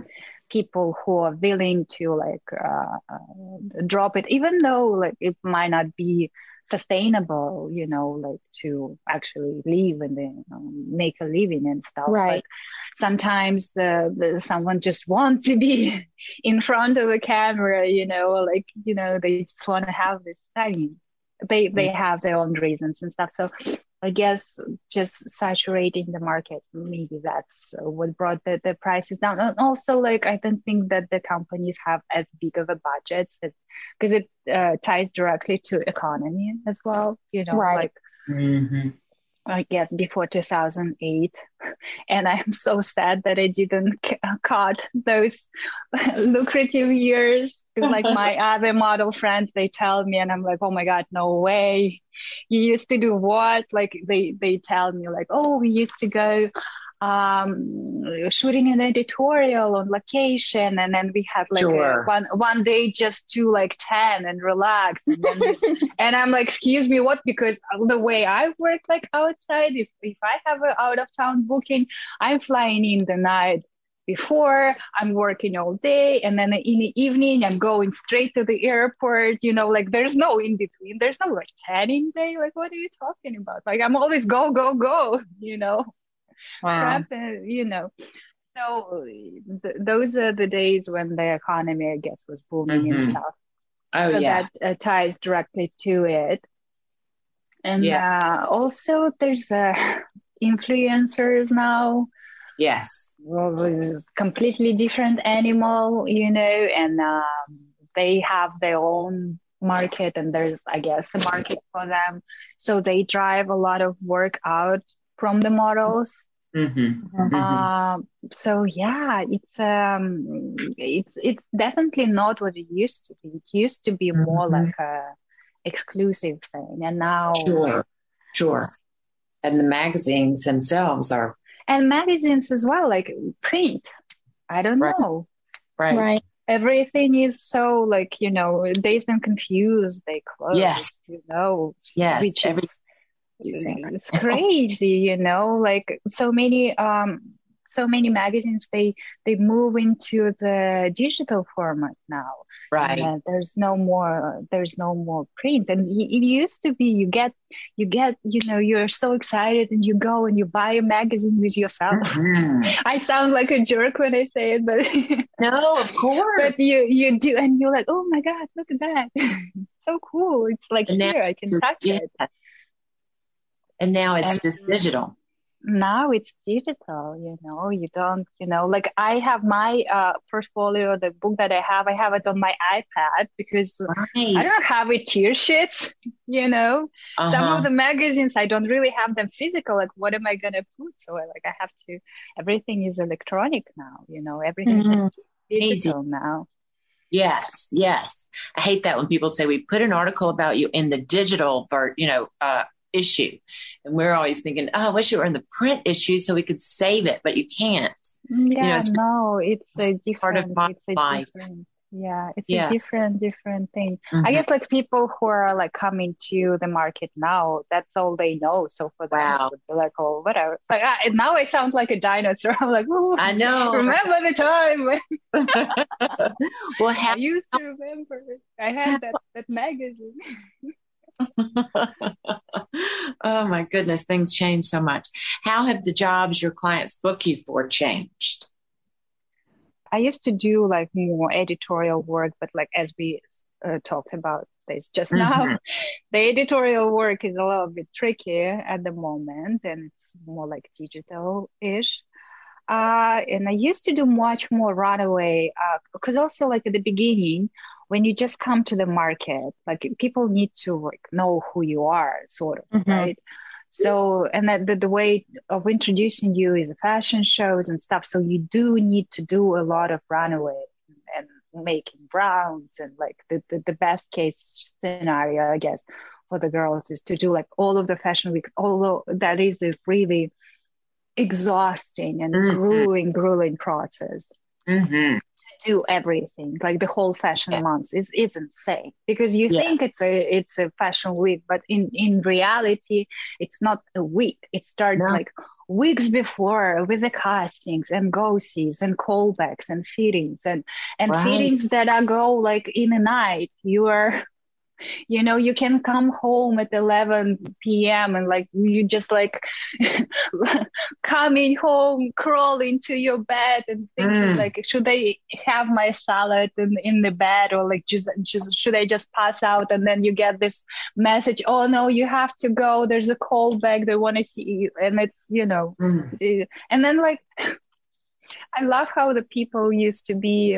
people who are willing to like uh, uh, drop it, even though like it might not be sustainable, you know, like to actually live and then um, make a living and stuff. Right. But sometimes the, the someone just want to be (laughs) in front of a camera, you know, like you know they just want to have this time. They they have their own reasons and stuff. So I guess just saturating the market, maybe that's what brought the, the prices down. And also, like, I don't think that the companies have as big of a budget because it uh, ties directly to economy as well, you know, right. like, mm-hmm. I guess before 2008. (laughs) And I'm so sad that I didn't cut uh, those (laughs) lucrative years. like (laughs) my other model friends, they tell me and I'm like, oh my God, no way. You used to do what? Like they, they tell me like, oh, we used to go um, shooting an editorial on location, and then we had like sure. a, one one day just to like ten and relax. (laughs) And, and, I'm like, excuse me, what? Because the way I work like outside, if if I have an out of town booking, I'm flying in the night before i'm working all day and then in the evening i'm going straight to the airport you know like there's no in between there's no like tanning day like what are you talking about like i'm always go go go (laughs) you know wow. prep, you know. So th- those are the days when the economy, I guess, was booming mm-hmm. and stuff. Oh, so yeah. that uh, ties directly to it. And yeah. uh, also, there's uh, (laughs) influencers now. Yes. Well, completely different animal, you know, and um, they have their own market, and there's, I guess, the market for them. So they drive a lot of work out from the models Mm-hmm. Mm-hmm. Uh, so yeah, it's um, it's it's definitely not what it used to be. It used to be more mm-hmm. like a exclusive thing, and now sure, sure. And the magazines themselves are and magazines as well, like print. I don't right. know. Right. Right. Everything is so like you know, dazed and confused. They close. Yes. You know. Yes. Which Every- is it's (laughs) crazy you know like so many um so many magazines they they move into the digital format now. Right. uh, there's no more there's no more print. And it used to be you get you get you know you're so excited and you go and you buy a magazine with yourself. Mm-hmm. (laughs) i sound like a jerk when i say it but (laughs) no of course. but you you do and you're like oh my god look at that. So cool. It's like and here i can touch it and now it's and just digital now it's digital you know you don't you know like i have my uh, portfolio the book that i have i have it on my ipad because right. i don't have it tear sheets you know uh-huh. some of uh-huh. the magazines i don't really have them physical like what am i gonna put so like i have to everything is electronic now you know everything mm-hmm. is digital Easy. now Yes, yes. I hate that when people say we put an article about you in the digital, ver- you know, uh, issue. And we're always thinking, oh, I wish it were in the print issue so we could save it, but you can't. Yeah, you know, it's no, it's a different, part of my life. Yeah it's yes. a different different thing mm-hmm. i guess like people who are like coming to the market now that's all they know so for them wow. be like oh whatever like I, now i sound like a dinosaur (laughs) i'm like i know remember the time (laughs) (laughs) well how- i used to remember i had that that magazine (laughs) oh my goodness things change so much how have the jobs your clients book you for changed I used to do like more editorial work, but like as we uh, talked about this just mm-hmm. now, (laughs) the editorial work is a little bit tricky at the moment, and it's more like digital-ish. Uh, and I used to do much more runaway because uh, also like at the beginning, when you just come to the market, like people need to like know who you are, sort of, mm-hmm. right? So, and that the, the way of introducing you is fashion shows and stuff. So you do need to do a lot of runaway and making rounds and like the, the, the best case scenario, I guess, for the girls is to do like all of the fashion week, although that is a really exhausting and mm-hmm. grueling, grueling process. Mm-hmm do everything like the whole fashion yeah. month is it's insane because you yeah. think it's a it's a fashion week but in in reality it's not a week it starts no. like weeks before with the castings and go-sees and callbacks and fittings and and right. fittings that are go like in a night you are you know you can come home at 11 p.m and like you just like (laughs) coming home crawl into your bed and thinking mm. like should i have my salad in, in the bed or like just just should i just pass out and then you get this message oh no you have to go there's a call back they want to see you and it's you know mm. and then like (laughs) i love how the people used to be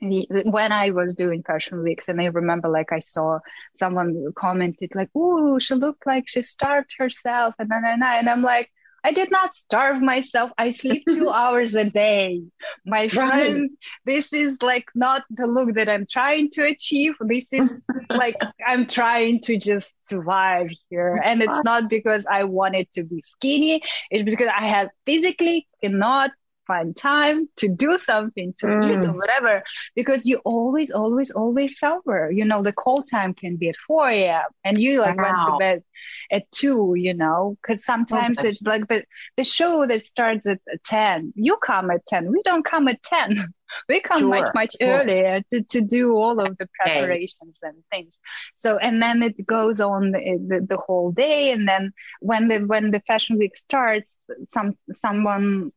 when I was doing fashion weeks, and I remember like I saw someone commented like, "Ooh, she looked like she starved herself," and then and, and I'm like, I did not starve myself. I sleep two (laughs) hours a day. My friend, right. this is like not the look that I'm trying to achieve. This is like (laughs) I'm trying to just survive here. And it's not because I wanted to be skinny. It's because I have physically cannot find time to do something, to mm. eat or whatever, because you always, always, always suffer. You know, the call time can be at 4 a.m. and you like wow. went to bed at 2, you know, because sometimes okay. it's like the, the show that starts at 10, you come at 10. We don't come at 10. (laughs) We come sure. much, much earlier to, to do all of the preparations okay. and things. So, and then it goes on the, the, the whole day. And then when the, when the fashion week starts, some, someone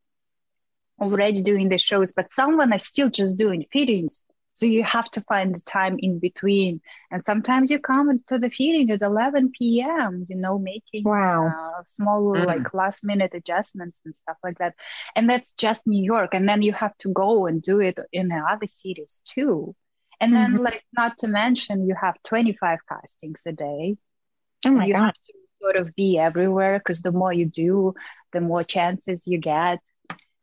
already doing the shows, but someone is still just doing fittings. So you have to find the time in between. And sometimes you come to the fitting at 11 p.m., you know, making wow. uh, small, mm. like last minute adjustments and stuff like that. And that's just New York. And then you have to go and do it in other cities too. And then, mm-hmm. like, not to mention, you have 25 castings a day. Oh my you God. have to sort of be everywhere because the more you do, the more chances you get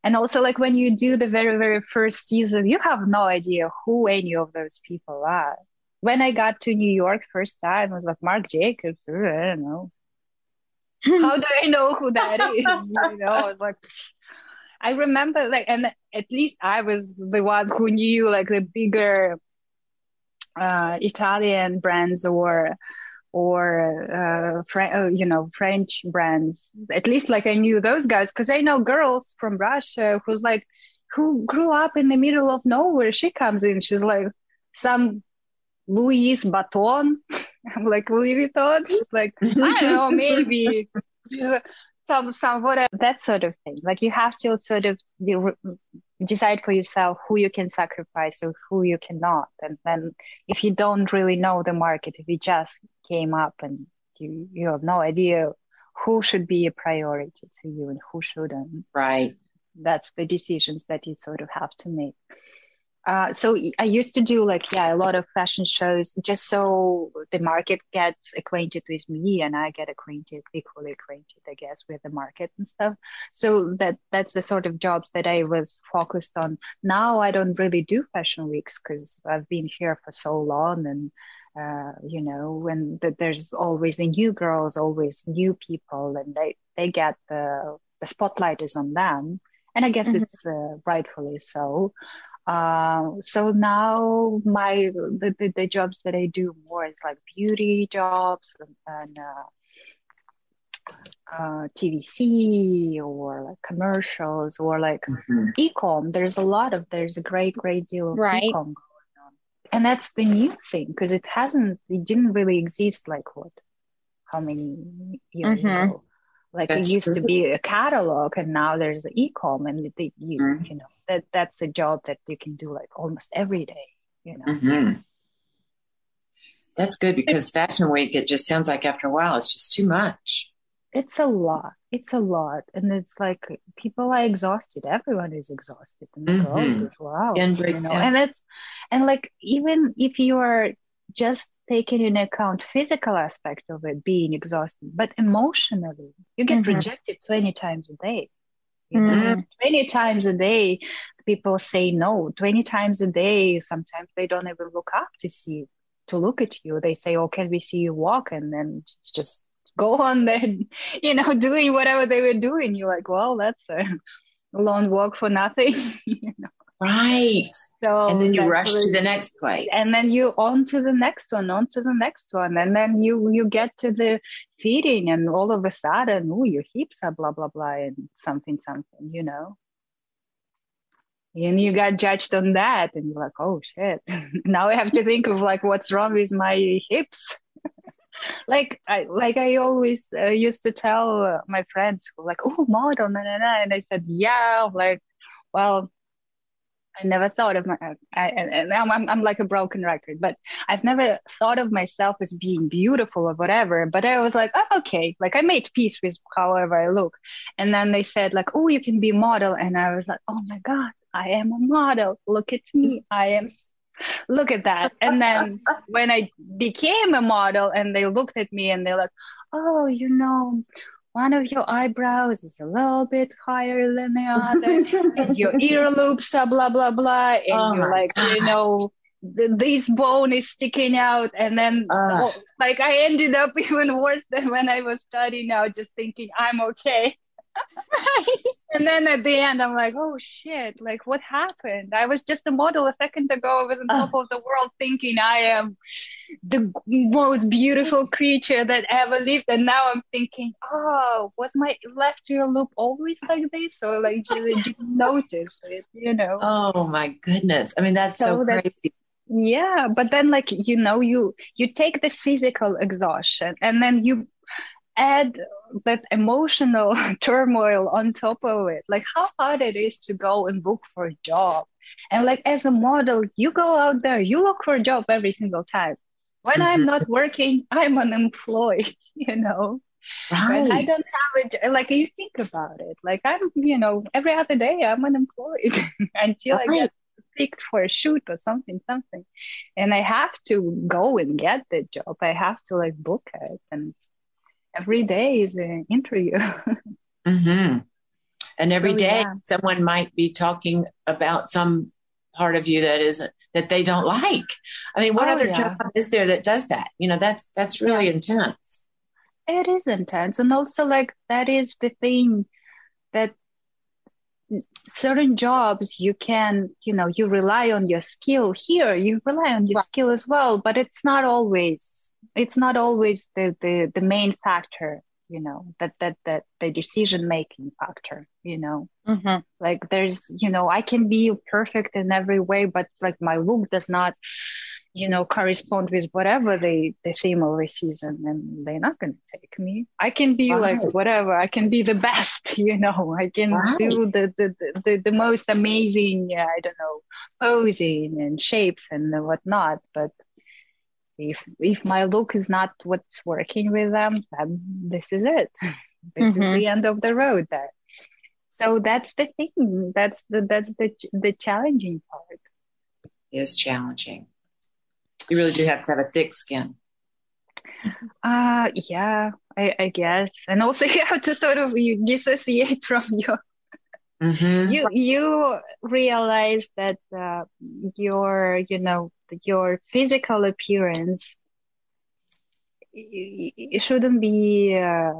and also like when you do the very very first season you have no idea who any of those people are. When i got to new york first time i was like Marc Jacobs i don't know. (laughs) How do i know who that is? You know i was like i remember like and at least i was the one who knew like the bigger uh italian brands or or uh, uh, you know French brands. At least like I knew those guys because I know girls from Russia who's like who grew up in the middle of nowhere. She comes in, she's like some Louis Vuitton. (laughs) I'm like Louis Vuitton. like I don't know, maybe (laughs) some some whatever that sort of thing. Like you have to sort of decide for yourself who you can sacrifice or who you cannot. And then if you don't really know the market, if you just came up and you, you have no idea who should be a priority to you and who shouldn't. Right. That's the decisions that you sort of have to make. Uh, so I used to do like, yeah, a lot of fashion shows just so the market gets acquainted with me and I get acquainted, equally acquainted, I guess, with the market and stuff. So that, that's the sort of jobs that I was focused on. Now I don't really do fashion weeks because I've been here for so long and, uh, you know, when the, there's always new girls, always new people and they, they get the, the spotlight is on them. And I guess mm-hmm. it's uh, rightfully so. Uh, so now my the, the, the jobs that I do more is like beauty jobs and, and uh, uh, TVC or like commercials or like mm-hmm. ecom. There's a lot of there's a great great deal of right. ecom going on, and that's the new thing because it hasn't it didn't really exist like what how many years mm-hmm. ago. Like that's it used true. to be a catalog, and now there's the ecom, and the, you mm-hmm. you know that that's a job that you can do like almost every day. You know. Mm-hmm. That's good because Fashion Week, it just sounds like after a while, it's just too much it's a lot it's a lot and it's like people are exhausted everyone is exhausted and the mm-hmm. girls as well and, you know? and it's and like even if you are just taking into account physical aspect of it being exhausting but emotionally you get mm-hmm. rejected 20 times a day you know? mm-hmm. 20 times a day people say no 20 times a day sometimes they don't even look up to see to look at you they say oh can we see you walk and then just go (laughs) on then, you know, doing whatever they were doing. You're like, well, that's a long walk for nothing. (laughs) you know? Right. So and then you rush to the next place. And then you on to the next one, on to the next one. And then you you get to the feeding and all of a sudden, oh, your hips are blah blah blah and something something, you know. And you got judged on that and you're like, oh shit. (laughs) now I have to think of like what's wrong with my hips (laughs) like I like I always uh, used to tell uh, my friends who like oh model na, na, na. and I said yeah like well I never thought of my uh, I, and I'm, I'm like a broken record but I've never thought of myself as being beautiful or whatever but I was like oh, okay like I made peace with however I look. And then they said like oh you can be a model. And I was like oh my god I am a model. Look at me. I am look at that. And then when I became a model and they looked at me and they're like, oh, you know, one of your eyebrows is a little bit higher than the (laughs) other, and your ear loops are blah, blah, blah. And oh you're like, God. you know, the, this bone is sticking out. And then, uh. like, I ended up (laughs) even worse than when I was studying now, just thinking I'm okay right. (laughs) And then at the end, I'm like, oh shit, like what happened? I was just a model a second ago. I was on top uh. of the world thinking I am the most beautiful creature that ever lived. And now I'm thinking, oh, was my left ear loop always like this? Or like, did you notice it, you know? Oh my goodness. I mean, that's so, so crazy. yeah. But then like, you know, you, you take the physical exhaustion and then you add that emotional (laughs) turmoil on top of it. Like how hard it is to go and look for a job. And like as a model you go out there you look for a job every single time. When mm-hmm. i'm not working i'm unemployed (laughs) you know? Right. i don't have a like you think about it. Like i'm you know every other day i'm unemployed (laughs) until right. i get picked for a shoot or something something. And i have to go and get the job. I have to like book it and every day is an interview. (laughs) mm-hmm. And every so, day, yeah. someone might be talking about some part of you that isn't that they don't like. I mean, what oh, other yeah. job is there that does that? You know, that's that's really yeah. intense. It is intense, and also like that is the thing that certain jobs you can you know you rely on your skill here you rely on your right. skill as well but it's not always it's not always the, the, the main factor, you know, that, that, that the decision making factor, you know, mm-hmm. like there's, you know, I can be perfect in every way, but like my look does not, you know, correspond with whatever the, the theme of the season and they're not going to take me. I can be right. like whatever. I can be the best, (laughs) you know, I can right. do the, the, the, the, most amazing, I don't know, posing and shapes and whatnot, but if if my look is not what's working with them then this is it. (laughs) This mm-hmm. is the end of the road there so that's the thing. That's the that's the the challenging part. It is challenging. You really do have to have a thick skin. Uh yeah i, I guess. And also (laughs) you have to sort of you dissociate from your Mm-hmm. you you realize that uh, your you know your physical appearance it shouldn't be uh,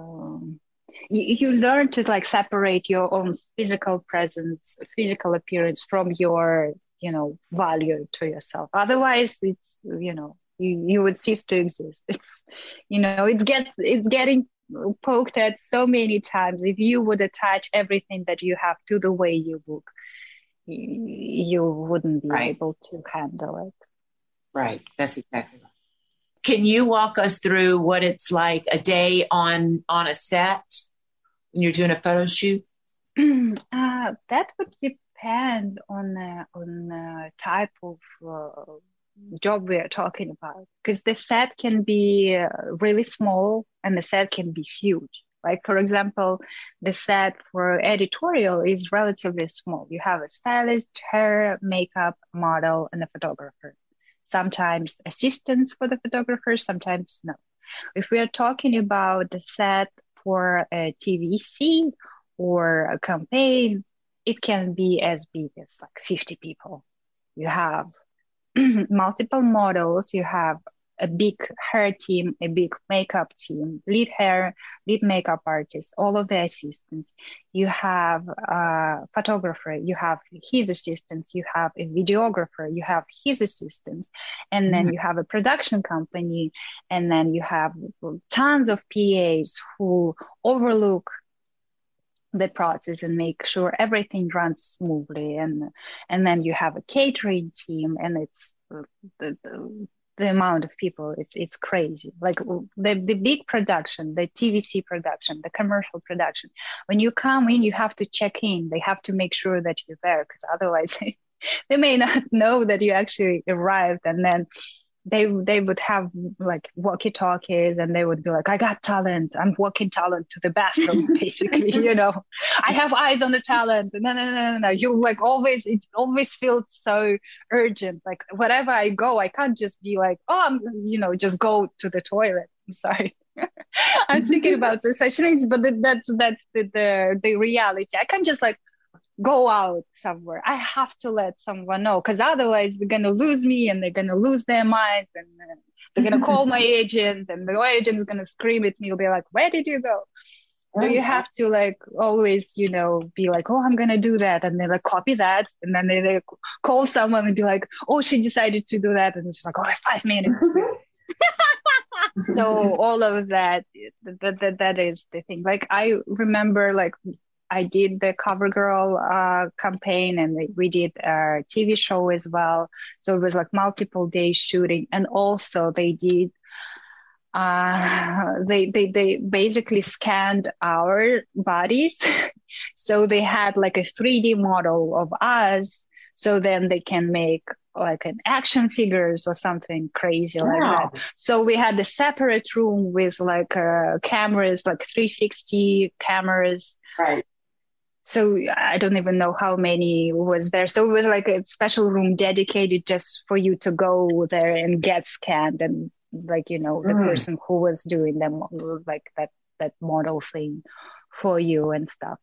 you, you learn to like separate your own physical presence physical appearance from your you know value to yourself. Otherwise it's you know you, you would cease to exist. (laughs) It's you know it's gets it's getting poked at so many times. If you would attach everything that you have to the way you look you, you wouldn't be right. able to handle it right. That's exactly right. Can you walk us through what it's like a day on on a set when you're doing a photo shoot? (clears throat) Uh, that would depend on the on the type of uh, job we are talking about. Because the set can be uh, really small and the set can be huge. Like for example the set for editorial is relatively small. You have a stylist hair makeup model and a photographer sometimes assistance for the photographer sometimes no if we are talking about the set for a tvc or a campaign it can be as big as like 50 people you have (clears throat) multiple models. You have a big hair team, a big makeup team, lead hair, lead makeup artist, all of the assistants. You have a photographer, you have his assistants, you have a videographer, you have his assistants, and then mm-hmm. you have a production company, and then you have tons of PAs who overlook the process and make sure everything runs smoothly and and then you have a catering team and it's the, amount of people it's it's crazy. Like the the big production the tvc production the commercial production when you come in you have to check in. They have to make sure that you're there because otherwise (laughs) they may not know that you actually arrived and then they they would have like walkie talkies and they would be like, I got talent. I'm walking talent to the bathroom, (laughs) basically, you know. I have eyes on the talent. No, no, no, no, no. You like always it always feels so urgent. Like wherever I go, I can't just be like, oh I'm you know, just go to the toilet. I'm sorry. (laughs) I'm thinking about the such things, but that's that's the, the the reality. I can't just like go out somewhere. I have to let someone know because otherwise they're going to lose me and they're going to lose their minds and uh, they're going to call my (laughs) agent and the agent is going to scream at me. He'll be like, where did you go? So you have to like always, you know, be like, oh, I'm going to do that. And they like copy that. And then they, they call someone and be like, oh, she decided to do that. And it's like, oh, five minutes. (laughs) so all of that, that, that, that is the thing. Like I remember like I did the CoverGirl uh, campaign and we did a TV show as well. So it was like multiple days shooting. And also they did, uh, (laughs) they, they, they basically scanned our bodies. (laughs) so they had like a 3D model of us. So then they can make like an action figures or something crazy wow. like that. So we had a separate room with like uh, cameras, like 360 cameras. Right so I don't even know how many was there. So it was like a special room dedicated just for you to go there and get scanned and like, you know, the mm. person who was doing them like that, that model thing for you and stuff.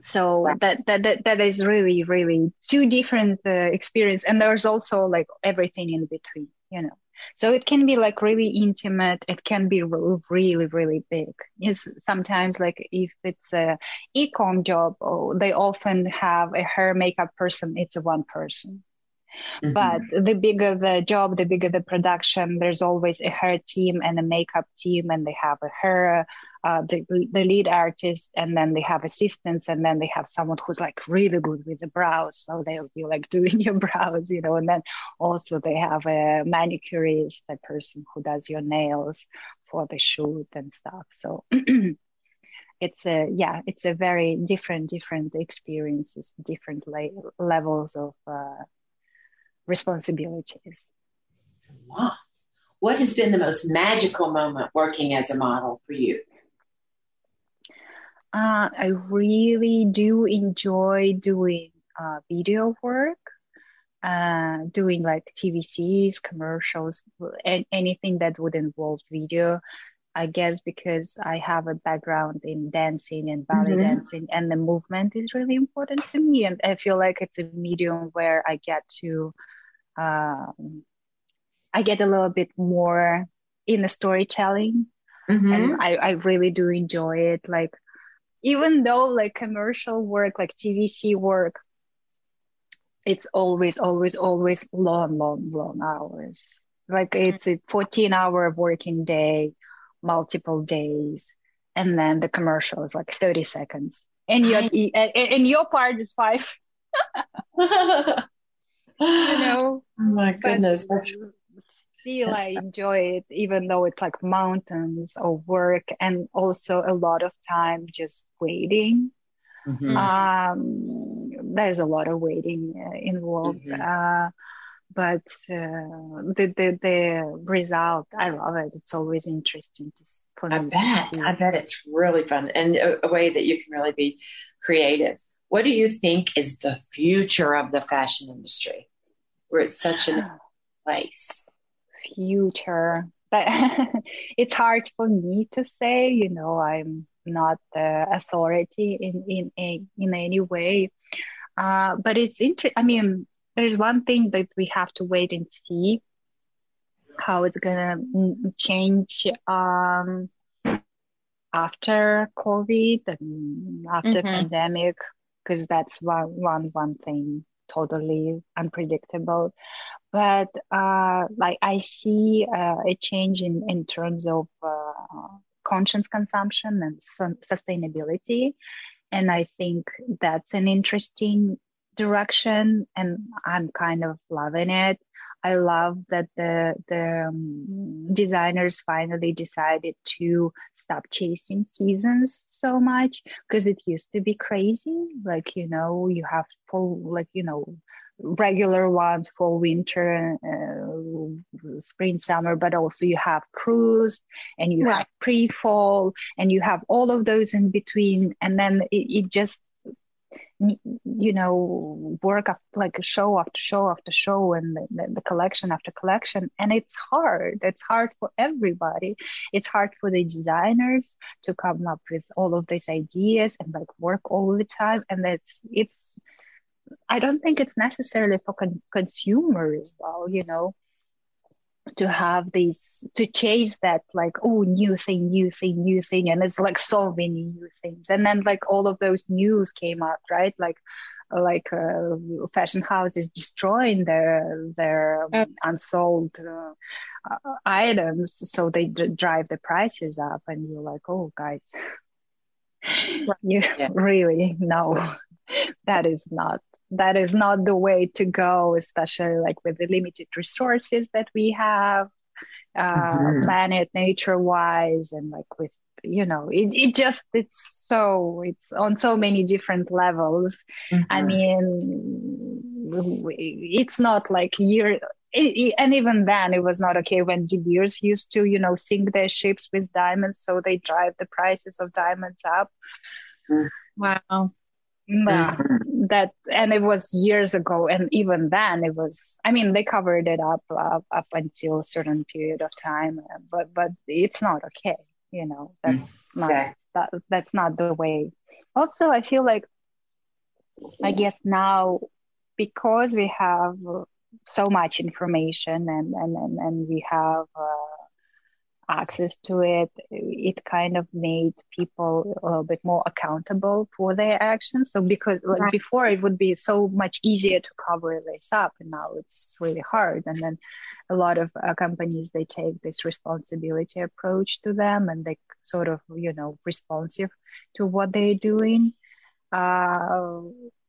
So that, that, that, that is really, really two different uh, experience. And there's also like everything in between, you know. So it can be like really intimate. It can be really, really big. Is sometimes like if it's a ecom job, oh, they often have a hair makeup person. It's a one person. Mm-hmm. But the bigger the job, the bigger the production. There's always a hair team and a makeup team, and they have a hair, uh, the the lead artist, and then they have assistants, and then they have someone who's like really good with the brows, so they'll be like (laughs) doing your brows, you know. And then also they have a manicurist, the person who does your nails for the shoot and stuff. So. (clears throat) it's a yeah it's a very different different experiences different la- levels of uh, responsibilities. It's a lot. What has been the most magical moment working as a model for you? Uh, I really do enjoy doing uh, video work, uh, doing like TVCs, commercials, and anything that would involve video. I guess because I have a background in dancing and ballet mm-hmm. dancing, and the movement is really important to me. And I feel like it's a medium where I get to um, I get a little bit more in the storytelling, mm-hmm. and I, I really do enjoy it. Like even though like commercial work, like TVC work, it's always, always, always long, long, long hours. Like it's a 14 hour working day, multiple days. And then the commercial is like 30 seconds. And your, and your part is five. (laughs) you (gasps) know? Oh my goodness. That's still I enjoy it, even though it's like mountains of work and also a lot of time just waiting. Mm-hmm. Um, there's a lot of waiting uh, involved. Mm-hmm. Uh, but uh, the, the the result, I love it. It's always interesting to. For I bet. I bet it's really fun and a, a way that you can really be creative. What do you think is the future of the fashion industry? Where it's such a place future but (laughs) it's hard for me to say you know i'm not the authority in in a, in any way uh, but it's interesting i mean there's one thing that we have to wait and see how it's gonna change um, after covid and after mm-hmm. pandemic because that's one one one thing totally unpredictable but uh, like I see uh, a change in in terms of uh, conscious consumption and sustainability, and I think that's an interesting direction, and I'm kind of loving it. I love that the the um, designers finally decided to stop chasing seasons so much because it used to be crazy. Like you know, you have full like you know regular ones for winter, uh, spring, summer, but also you have cruise and you right. have pre-fall and you have all of those in between. And then it, it just, you know, work up like show after show after show and the, the, collection after collection. And it's hard. It's hard for everybody. It's hard for the designers to come up with all of these ideas and like work all the time. And it's, it's, I don't think it's necessarily for con- consumers, well, you know, to have these, to chase that like, oh, new thing, new thing, new thing. And it's like so many new things. And then like all of those news came out, right? Like, like uh, fashion houses destroying their their um, unsold uh, uh, items so they d- drive the prices up and you're like oh guys (laughs) you yeah. (laughs) really no (laughs) that is not that is not the way to go, especially like with the limited resources that we have, uh, mm-hmm. planet nature wise, and like with you know it, it just it's so it's on so many different levels mm-hmm. i mean it's not like year it, and even then it was not okay when De Beers used to you know sink their ships with diamonds so they drive the prices of diamonds up mm. wow Mm-hmm. That and it was years ago and even then it was i mean they covered it up up, up until a certain period of time but but it's not okay you know that's mm. not that, that's not the way also i feel like i guess now because we have so much information and and and, and we have uh, access to it, it kind of made people a little bit more accountable for their actions. So because like right. before it would be so much easier to cover this up and now it's really hard. And then a lot of uh, companies, they take this responsibility approach to them and they sort of, you know, responsive to what they're doing. Uh,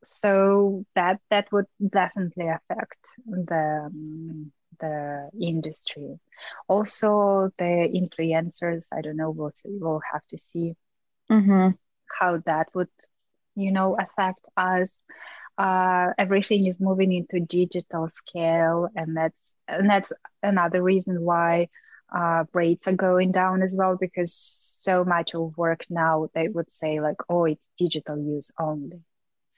so that, that would definitely affect the, um, the industry. Also, the influencers, I don't know, we'll, see, we'll have to see mm-hmm. how that would, you know, affect us. Uh, everything is moving into digital scale, and that's and that's another reason why uh, rates are going down as well because so much of work now they would say like, oh, it's digital use only.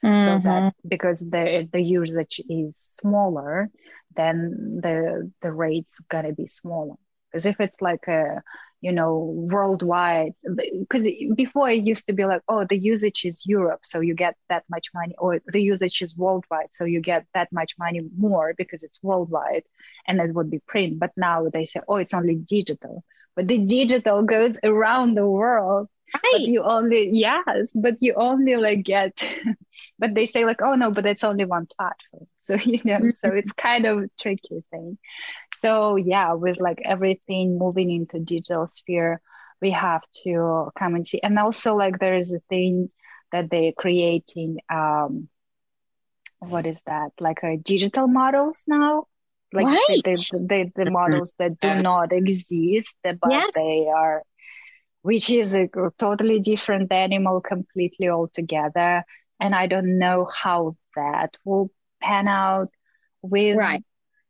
Mm-hmm. So that because the the usage is smaller, then the the rate's gonna be smaller. Because if it's like a you know worldwide, because before it used to be like, oh, the usage is Europe, so you get that much money, or the usage is worldwide, so you get that much money more because it's worldwide, and it would be print. But now they say, oh, it's only digital, but the digital goes around the world Right. But you only yes, but you only like get (laughs) but they say like, oh no, but it's only one platform. (laughs) So you know, mm-hmm. so it's kind of a tricky thing. So yeah, with like everything moving into digital sphere, we have to come and see. And also like there is a thing that they're creating um what is that? Like a digital models now like right. the, the, the, the, models that do not exist, but yes. they are, which is a totally different animal completely altogether. And I don't know how that will pan out with right.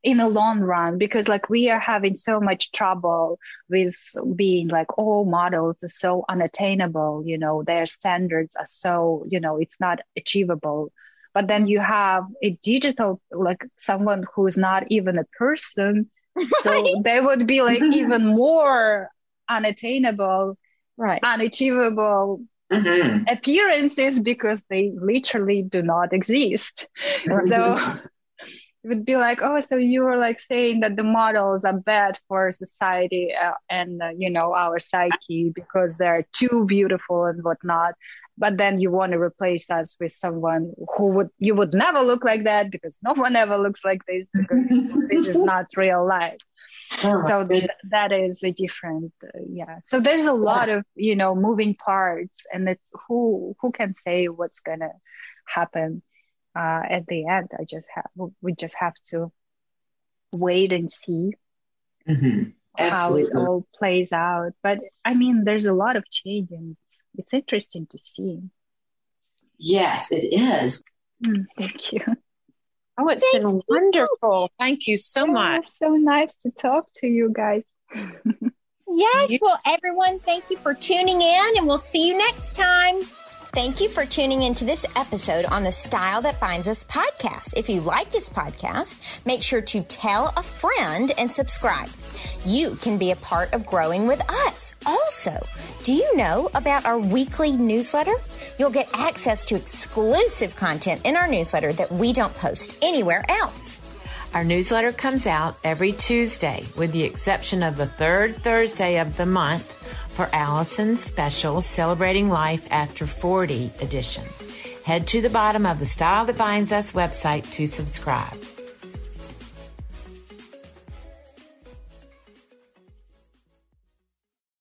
in the long run because like we are having so much trouble with being like all models are so unattainable you know their standards are so you know it's not achievable but then you have a digital like someone who is not even a person (laughs) so they would be like even more unattainable right. Unachievable mm-hmm. appearances because they literally do not exist. So it would be like oh so you were like saying that the models are bad for society uh, and uh, you know our psyche because they're too beautiful and whatnot but then you want to replace us with someone who would you would never look like that because no one ever looks like this because (laughs) this is not real life oh, so th- that is a different uh, yeah so there's a lot of you know moving parts and it's who who can say what's gonna happen uh, at the end i just have we just have to wait and see mm-hmm. how it all plays out but i mean there's a lot of change and it's interesting to see. Yes, it is. Mm, thank you. (laughs) Oh, it's thank been wonderful. Thank you so yeah, much. So nice to talk to you guys. (laughs) yes. Well, everyone, thank you for tuning in, and we'll see you next time. Thank you for tuning into this episode on the Style That Binds Us podcast. If you like this podcast, make sure to tell a friend and subscribe. You can be a part of growing with us. Also, do you know about our weekly newsletter? You'll get access to exclusive content in our newsletter that we don't post anywhere else. Our newsletter comes out every Tuesday, with the exception of the third Thursday of the month for Allison's special Celebrating Life After 40 edition. Head to the bottom of the Style That Binds Us website to subscribe.